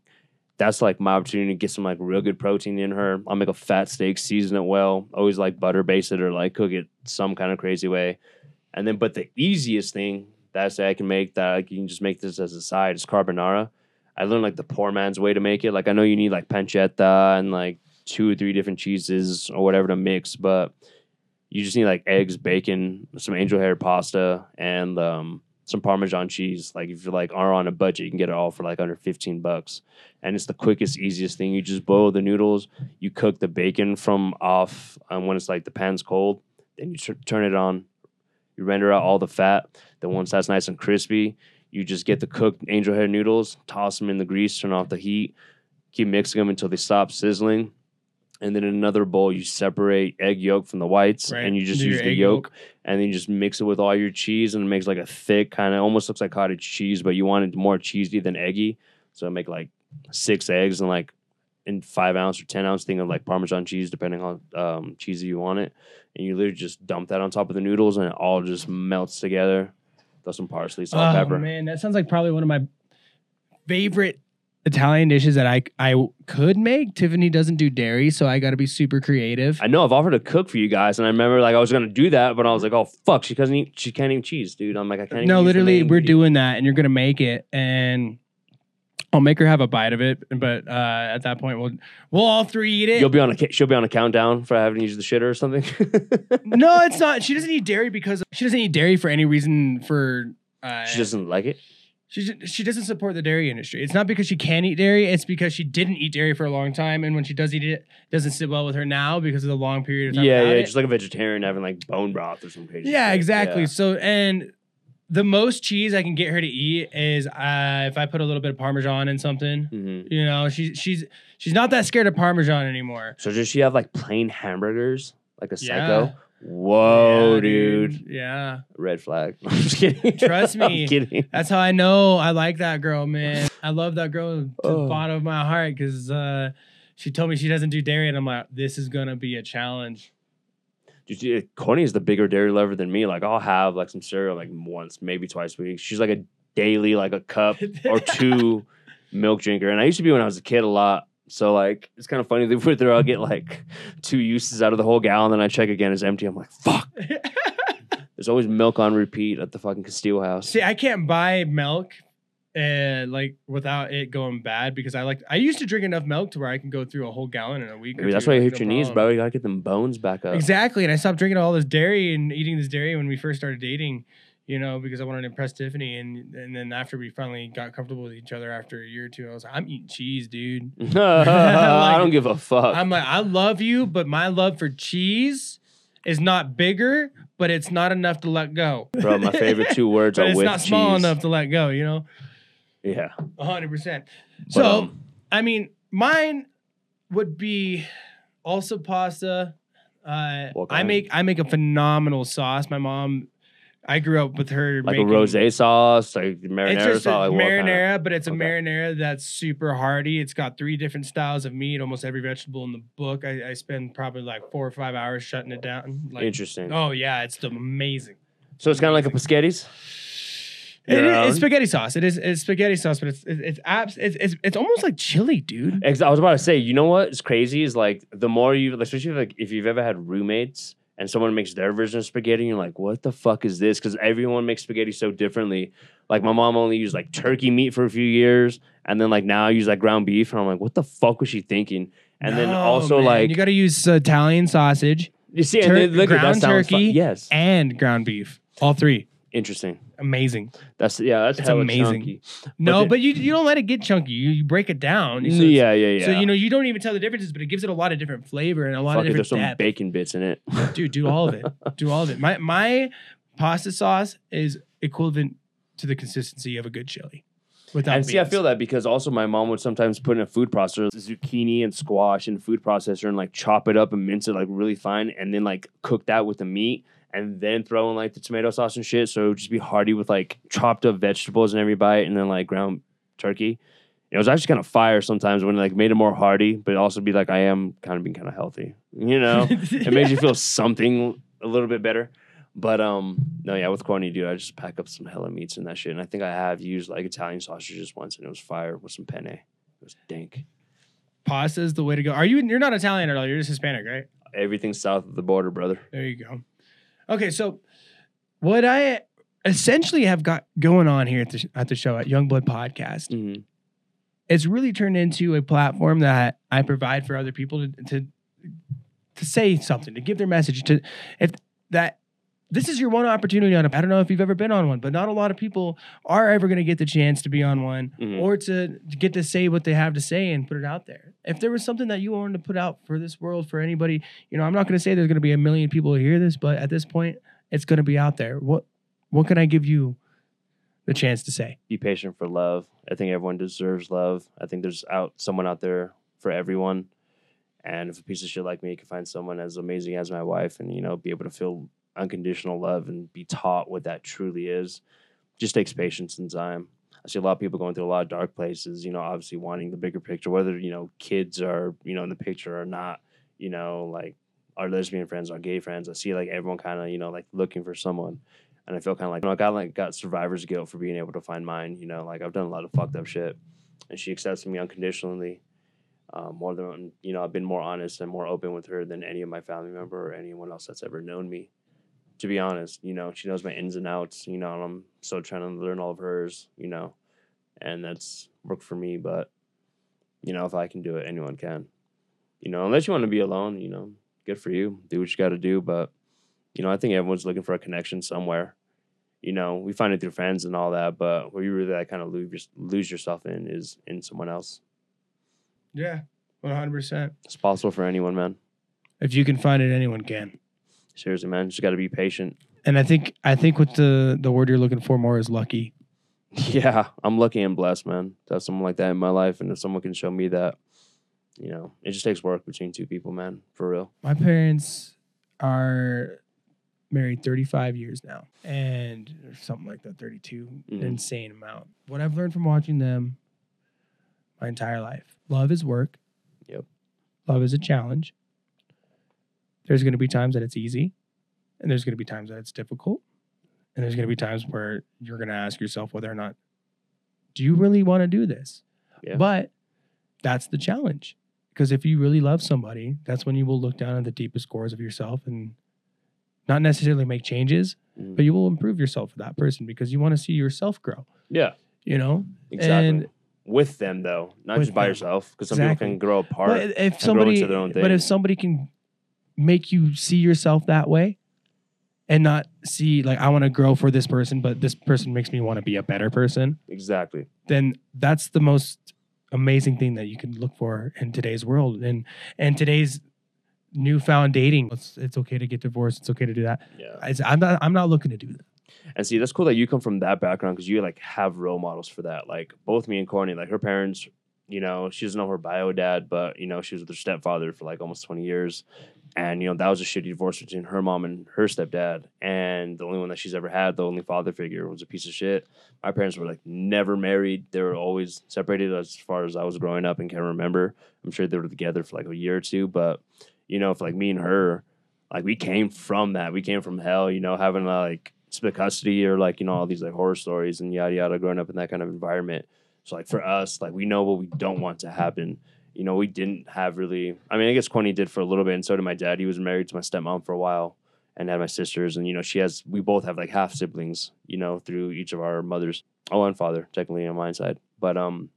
that's like my opportunity to get some like real good protein in her. I'll make a fat steak, season it well, always like butter base it or like cook it some kind of crazy way, and then but the easiest thing that I say I can make that I can just make this as a side is carbonara. I learned like the poor man's way to make it. Like I know you need like pancetta and like two or three different cheeses or whatever to mix, but you just need like eggs, bacon, some angel hair pasta, and um, some Parmesan cheese. Like if you're like are on a budget, you can get it all for like under fifteen bucks, and it's the quickest, easiest thing. You just boil the noodles, you cook the bacon from off um, when it's like the pan's cold, then you tur- turn it on, you render out all the fat. Then once that's nice and crispy, you just get the cooked angel hair noodles, toss them in the grease, turn off the heat, keep mixing them until they stop sizzling. And then in another bowl, you separate egg yolk from the whites, Right. and you just Do use the egg yolk, and then you just mix it with all your cheese, and it makes like a thick kind of almost looks like cottage cheese, but you want it more cheesy than eggy. So I make like six eggs and like in five ounce or ten ounce thing of like Parmesan cheese, depending on um, cheesy you want it, and you literally just dump that on top of the noodles, and it all just melts together. Throw some parsley, salt, oh pepper. man, that sounds like probably one of my favorite Italian dishes that I I could make. Tiffany doesn't do dairy, so I got to be super creative. I know I've offered to cook for you guys, and I remember like I was gonna do that, but I was like, oh fuck, she doesn't eat, she can't eat cheese, dude. I'm like, I can't. no, literally, we're doing that, and you're gonna make it, and I'll make her have a bite of it. But uh, at that point, we'll we'll all three eat it. You'll be on a she'll be on a countdown for having used the shitter or something. <laughs> no, it's not. She doesn't eat dairy because she doesn't eat dairy for any reason. For uh, she doesn't like it. She she doesn't support the dairy industry. It's not because she can't eat dairy. It's because she didn't eat dairy for a long time, and when she does eat it, it doesn't sit well with her now because of the long period of time. Yeah, yeah, it. just like a vegetarian having like bone broth or some crazy. yeah, shit. exactly. Yeah. So and the most cheese I can get her to eat is uh, if I put a little bit of Parmesan in something. Mhm. You know, she's she's she's not that scared of Parmesan anymore. So does she have like plain hamburgers, like a Yeah. psycho? Whoa, Yeah, dude. Yeah, Red flag. <laughs> I'm just kidding. Trust <laughs> me. I'm kidding. that's how I know I like that girl, man. I love that girl to the Oh. bottom of my heart because uh, she told me she doesn't do dairy, and I'm like, this is gonna be a challenge. Dude, is the bigger dairy lover than me. Like I'll have like some cereal like once, maybe twice a week. She's like a daily, like a cup or <laughs> two milk drinker. And I used to be when I was a kid a lot. So like it's kind of funny <laughs> that her I'll get like two uses out of the whole gallon, then I check again, it's empty. I'm like, fuck. <laughs> There's always milk on repeat at the fucking Castillo house. See, I can't buy milk and like without it going bad because I like I used to drink enough milk to where I can go through a whole gallon in a week. Maybe that's why you hit your knees, bro. You gotta get them bones back up. Exactly, and I stopped drinking all this dairy and eating this dairy when we first started dating. You know, because I wanted to impress Tiffany, and and then after we finally got comfortable with each other after a year or two, I was like, I'm eating cheese, dude. <laughs> <laughs> I don't give a fuck. I'm like, I love you, but my love for cheese is not bigger, but it's not enough to let go. Bro, my favorite two words <laughs> are it's with not small cheese. enough to let go. You know, Yeah. hundred percent. But, So, um, I mean, mine would be also pasta. Uh, I make I make a phenomenal sauce. My mom, I grew up with her like making, a rosé sauce, like marinara It's sauce. like what kinda- marinara, but it's a Okay. marinara that's super hearty. It's got three different styles of meat, almost every vegetable in the book. I, I spend probably like four or five hours shutting it down. Like, Interesting. Oh yeah, it's amazing. so it's kind of like a Pescetti's. It is, it's spaghetti sauce. It is it's spaghetti sauce, but it's it's it's, abs- it's it's it's almost like chili, dude. I was about to say, you know what is crazy is like the more you, especially like if you've ever had roommates and someone makes their version of spaghetti, and you're like, what the fuck is this? Because everyone makes spaghetti so differently. Like my mom only used like turkey meat for a few years, and then like now I use like ground beef, and I'm like, what the fuck was she thinking? And then also man. like you got to use uh, Italian sausage you see, tur- and then, look at that ground turkey. Yes, and ground beef. All three, interesting. Amazing. That's yeah, that's It's amazing. chunky. No, then- but you you don't let it get chunky. You, you break it down. So yeah, yeah, yeah. So you know you don't even tell the differences, but it gives it a lot of different flavor and a lot Fuck of it, there's different some bacon bits in it. <laughs> Dude, do all of it. do all of it. My my pasta sauce is equivalent to the consistency of a good chili. Without and see, I feel that because also my mom would sometimes put in a food processor zucchini and squash in a food processor and like chop it up and mince it like really fine and then like cook that with the meat and then throw in like the tomato sauce and shit. So it would just be hearty with like chopped up vegetables in every bite and then like ground turkey. It was actually kind of fire sometimes when it like made it more hearty, but also be like I am kind of being kind of healthy. You know, it makes you <laughs> feel something a little bit better. But um, no, yeah, with Courtney dude, I just pack up some hella meats and that shit. And I think I have used like Italian sausages once, and it was fire with some penne. It was dank. pasta is the way to go. Are you? You're not Italian at all. You're just Hispanic, right? Everything south of the border, brother. There you go. Okay, so what I essentially have got going on here at the, at the show at Young Blood Podcast, Mm-hmm. it's really turned into a platform that I provide for other people to to, to say something, to give their message. To if that this is your one opportunity on a. I don't know if you've ever been on one, but not a lot of people are ever going to get the chance to be on one Mhm. or to, to get to say what they have to say and put it out there. If there was something that you wanted to put out for this world for anybody, you know, I'm not going to say there's going to be a million people who hear this, but at this point, it's going to be out there. What what can I give you the chance to say? Be patient for love. I think everyone deserves love. I think there's out someone out there for everyone. And if a piece of shit like me can find someone as amazing as my wife, and you know, be able to feel unconditional love and be taught what that truly is, just takes patience and time. I see a lot of people going through a lot of dark places, you know, obviously wanting the bigger picture, whether, you know, kids are, you know, in the picture or not, you know, like our lesbian friends, our gay friends. I see like everyone kind of, you know, like looking for someone. And I feel kind of like, you know, I got like got survivor's guilt for being able to find mine, you know, like I've done a lot of fucked up shit. And she accepts me unconditionally. Um, more than you know, I've been more honest and more open with her than any of my family member or anyone else that's ever known me to be honest, you know, she knows my ins and outs, you know, and I'm still trying to learn all of hers, you know, and that's worked for me. But, you know, if I can do it, anyone can, you know, unless you want to be alone, you know, good for you. Do what you got to do. But, you know, I think everyone's looking for a connection somewhere. You know, we find it through friends and all that, but where you really like, kind of lose, lose yourself in is in someone else. Yeah, 100%. It's possible for anyone, man. If you can find it, anyone can. Seriously, man. Just got to be patient. And I think I think what the the word you're looking for more is lucky. <laughs> Yeah, I'm lucky and blessed, man, to have someone like that in my life. And if someone can show me that, you know, it just takes work between two people, man, for real. My parents are married 35 years now, and something like that, 32, an Mhm. insane amount. What I've learned from watching them my entire life: love is work. Yep. Love is a challenge. There's going to be times that it's easy, and there's going to be times that it's difficult, and there's going to be times where you're going to ask yourself whether or not do you really want to do this. Yeah. But that's the challenge. Because if you really love somebody, that's when you will look down at the deepest cores of yourself and not necessarily make changes, Mhm. but you will improve yourself for that person because you want to see yourself grow. Yeah, You know, exactly. And- with them though, not just by them. yourself, because some Exactly. people can grow apart. but if grow somebody, into their own but if somebody can make you see yourself that way, and not see like I want to grow for this person, but this person makes me want to be a better person, exactly. then that's the most amazing thing that you can look for in today's world and and today's newfound dating. It's, it's okay to get divorced. It's okay to do that. Yeah. It's, I'm not. I'm not looking to do that. And see, that's cool that you come from that background because you like have role models for that. Like both me and Courtney, like her parents, you know, she doesn't know her bio dad, but you know, she was with her stepfather for like almost 20 years. And you know, that was a shitty divorce between her mom and her stepdad. And the only one that she's ever had, the only father figure, was a piece of shit. My parents were like never married. They were always separated as far as I was growing up and can remember. I'm sure they were together for like a year or two, but you know, if like me and her, like we came from that. We came from hell, you know, having like split custody or like, you know, all these like horror stories and yada yada growing up in that kind of environment. So like for us, like we know what we don't want to happen. You know, we didn't have really I mean, I guess Quinny did for a little bit, and so did my dad. He was married to my stepmom for a while and had my sisters. And, you know, she has we both have like half siblings, you know, through each of our mothers. Oh, and father, technically on my side. But um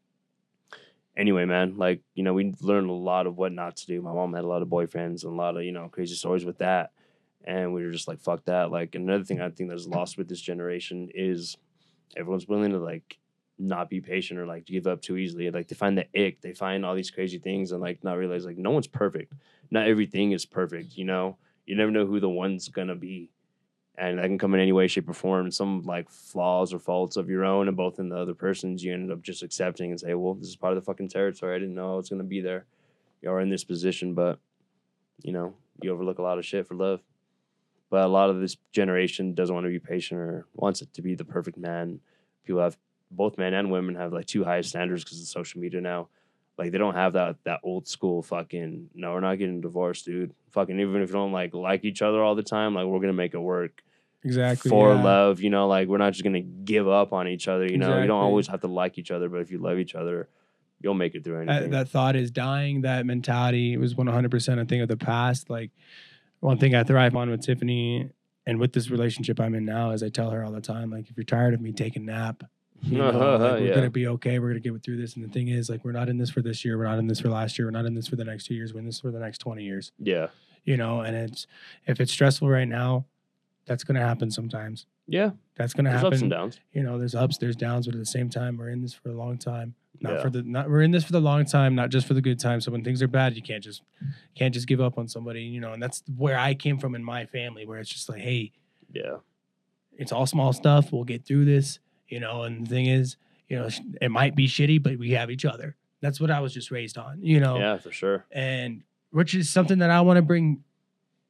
anyway, man, like, you know, we learned a lot of what not to do. My mom had a lot of boyfriends and a lot of, you know, crazy stories with that. And we were just like, fuck that. Like, another thing I think that's lost with this generation is everyone's willing to, like, not be patient or, like, give up too easily. Like, they find the ick, they find all these crazy things and, like, not realize, like, no one's perfect. Not everything is perfect, you know? You never know who the one's gonna be. And that can come in any way, shape, or form. Some like flaws or faults of your own and both in the other person's, you end up just accepting and say, well, this is part of the fucking territory. I didn't know I was gonna be there. You're in this position, but you know, you overlook a lot of shit for love. But a lot of this generation doesn't want to be patient or wants it to be the perfect man. People have both men and women have like too high standards because of social media now. Like they don't have that that old school fucking no, we're not getting divorced, dude. Fucking even if you don't like like each other all the time, like we're gonna make it work Exactly. for yeah. love. You know, like we're not just gonna give up on each other. You know, you don't always have to like each other, but if you love each other, you'll make it through anything. That, that thought is dying. That mentality was 100% a thing of the past. Like one thing I thrive on with Tiffany and with this relationship I'm in now is I tell her all the time, like, if you're tired of me, take a nap. You know, like, <laughs> we're Yeah. gonna be okay. We're gonna get through this. And the thing is, like, we're not in this for this year. We're not in this for last year. We're not in this for the next two years. We're in this for the next 20 years. yeah, You know, and it's if it's stressful right now, that's gonna happen sometimes. yeah. That's gonna There's happen. ups and downs. You know, there's ups, there's downs, but at the same time, we're in this for a long time. Not Yeah. for the not we're in this for the long time, not just for the good time. So when things are bad, you can't just can't just give up on somebody, you know. And that's where I came from in my family, where it's just like, hey, Yeah, it's all small stuff. We'll get through this, you know. And the thing is, you know, it might be shitty, but we have each other. That's what I was just raised on, you know. yeah, for sure. And which is something that I want to bring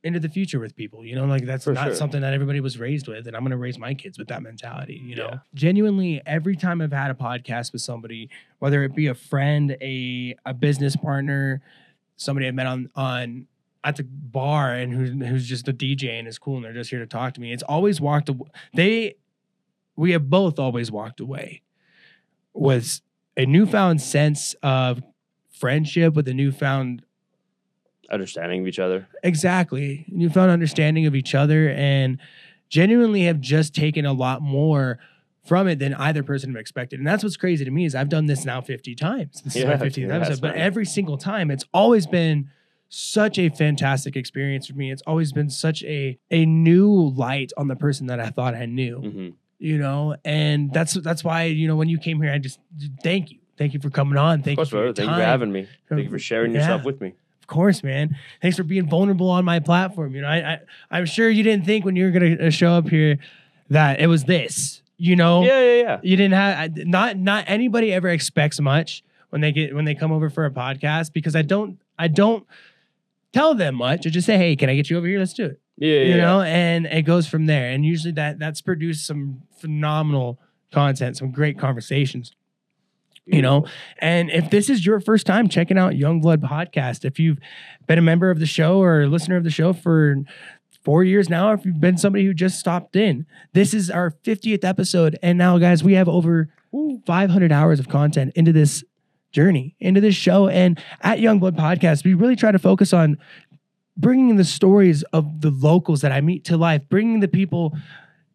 into the future with people, you know, like that's For not sure. something that everybody was raised with. And I'm going to raise my kids with that mentality, you know. Yeah. Genuinely, every time I've had a podcast with somebody, whether it be a friend, a a business partner, somebody I met on on at the bar and who's who's just a DJ and is cool and they're just here to talk to me. It's always walked away. They we have both always walked away with a newfound sense of friendship with a newfound Understanding of each other. exactly. Newfound understanding of each other and genuinely have just taken a lot more from it than either person have expected. And that's what's crazy to me is i've done this now 50 times. This is my Yeah, 50th congrats, episode but every single time it's always been such a fantastic experience for me. It's always been such a a new light on the person that i thought i knew. Hmm you know and that's that's why you know when you came here i just thank you thank you for coming on thank course, you for your brother. Thank you for having me. Thank you for sharing Yeah. yourself with me. Of course, man. Thanks for being vulnerable on my platform. You know, I, I I'm sure you didn't think when you were gonna uh, show up here that it was this. You know, Yeah, yeah, yeah. you didn't have not not anybody ever expects much when they get when they come over for a podcast because I don't I don't tell them much. I just say, hey, can I get you over here? Let's do it. Yeah. You yeah. know, and it goes from there. And usually that that's produced some phenomenal content, some great conversations you know and if this is your first time checking out Young Blood podcast if you've been a member of the show or a listener of the show for four years now or if you've been somebody who just stopped in this is our 50th episode and now guys we have over 500 hours of content into this journey into this show and at Young Blood podcast we really try to focus on bringing the stories of the locals that I meet to life, bringing the people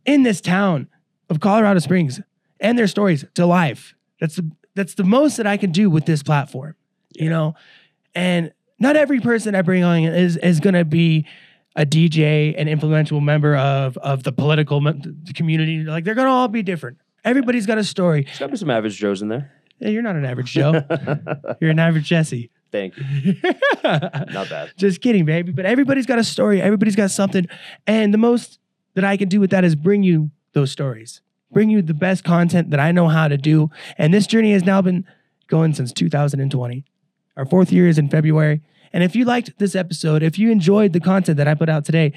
in this town of Colorado Springs and their stories to life. That's the that's the most that I can do with this platform, you know. And not every person I bring on is is going to be a DJ, an influential member of of the political community. Like they're going to all be different. Everybody's got a story. There's got to be some average Joes in there. Yeah, you're not an average Joe. <laughs> you're an average Jesse. Thank you. <laughs> Not bad. Just kidding, baby. But everybody's got a story. Everybody's got something. And the most that I can do with that is bring you those stories, bring you the best content that I know how to do. And this journey has now been going since 2020. Our fourth year is in February. And if you liked this episode, if you enjoyed the content that I put out today,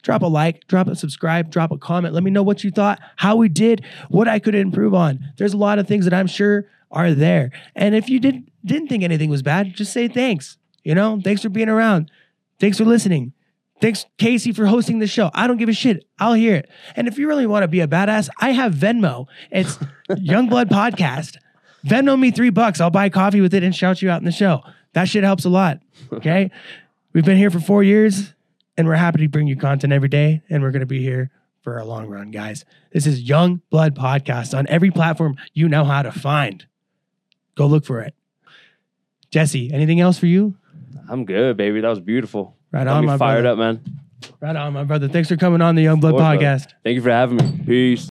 drop a like, drop a subscribe, drop a comment. Let me know what you thought, how we did, what I could improve on. There's a lot of things that I'm sure are there. And if you didn't didn't think anything was bad, just say thanks. You know, thanks for being around. Thanks for listening. Thanks, Casey, for hosting the show. I don't give a shit. I'll hear it. And if you really want to be a badass, I have Venmo. It's <laughs> Youngblood Podcast. Venmo me three bucks. I'll buy coffee with it and shout you out in the show. That shit helps a lot. Okay. <laughs> We've been here for four years and we're happy to bring you content every day. And we're going to be here for a long run, guys. This is Young Blood Podcast on every platform you know how to find. Go look for it. Jesse, anything else for you? I'm good, baby. That was beautiful. Right Got on, my fired brother. up, man. Right on, my brother. Thanks for coming on the Young Blood course, brother. Podcast. Thank you for having me. Peace.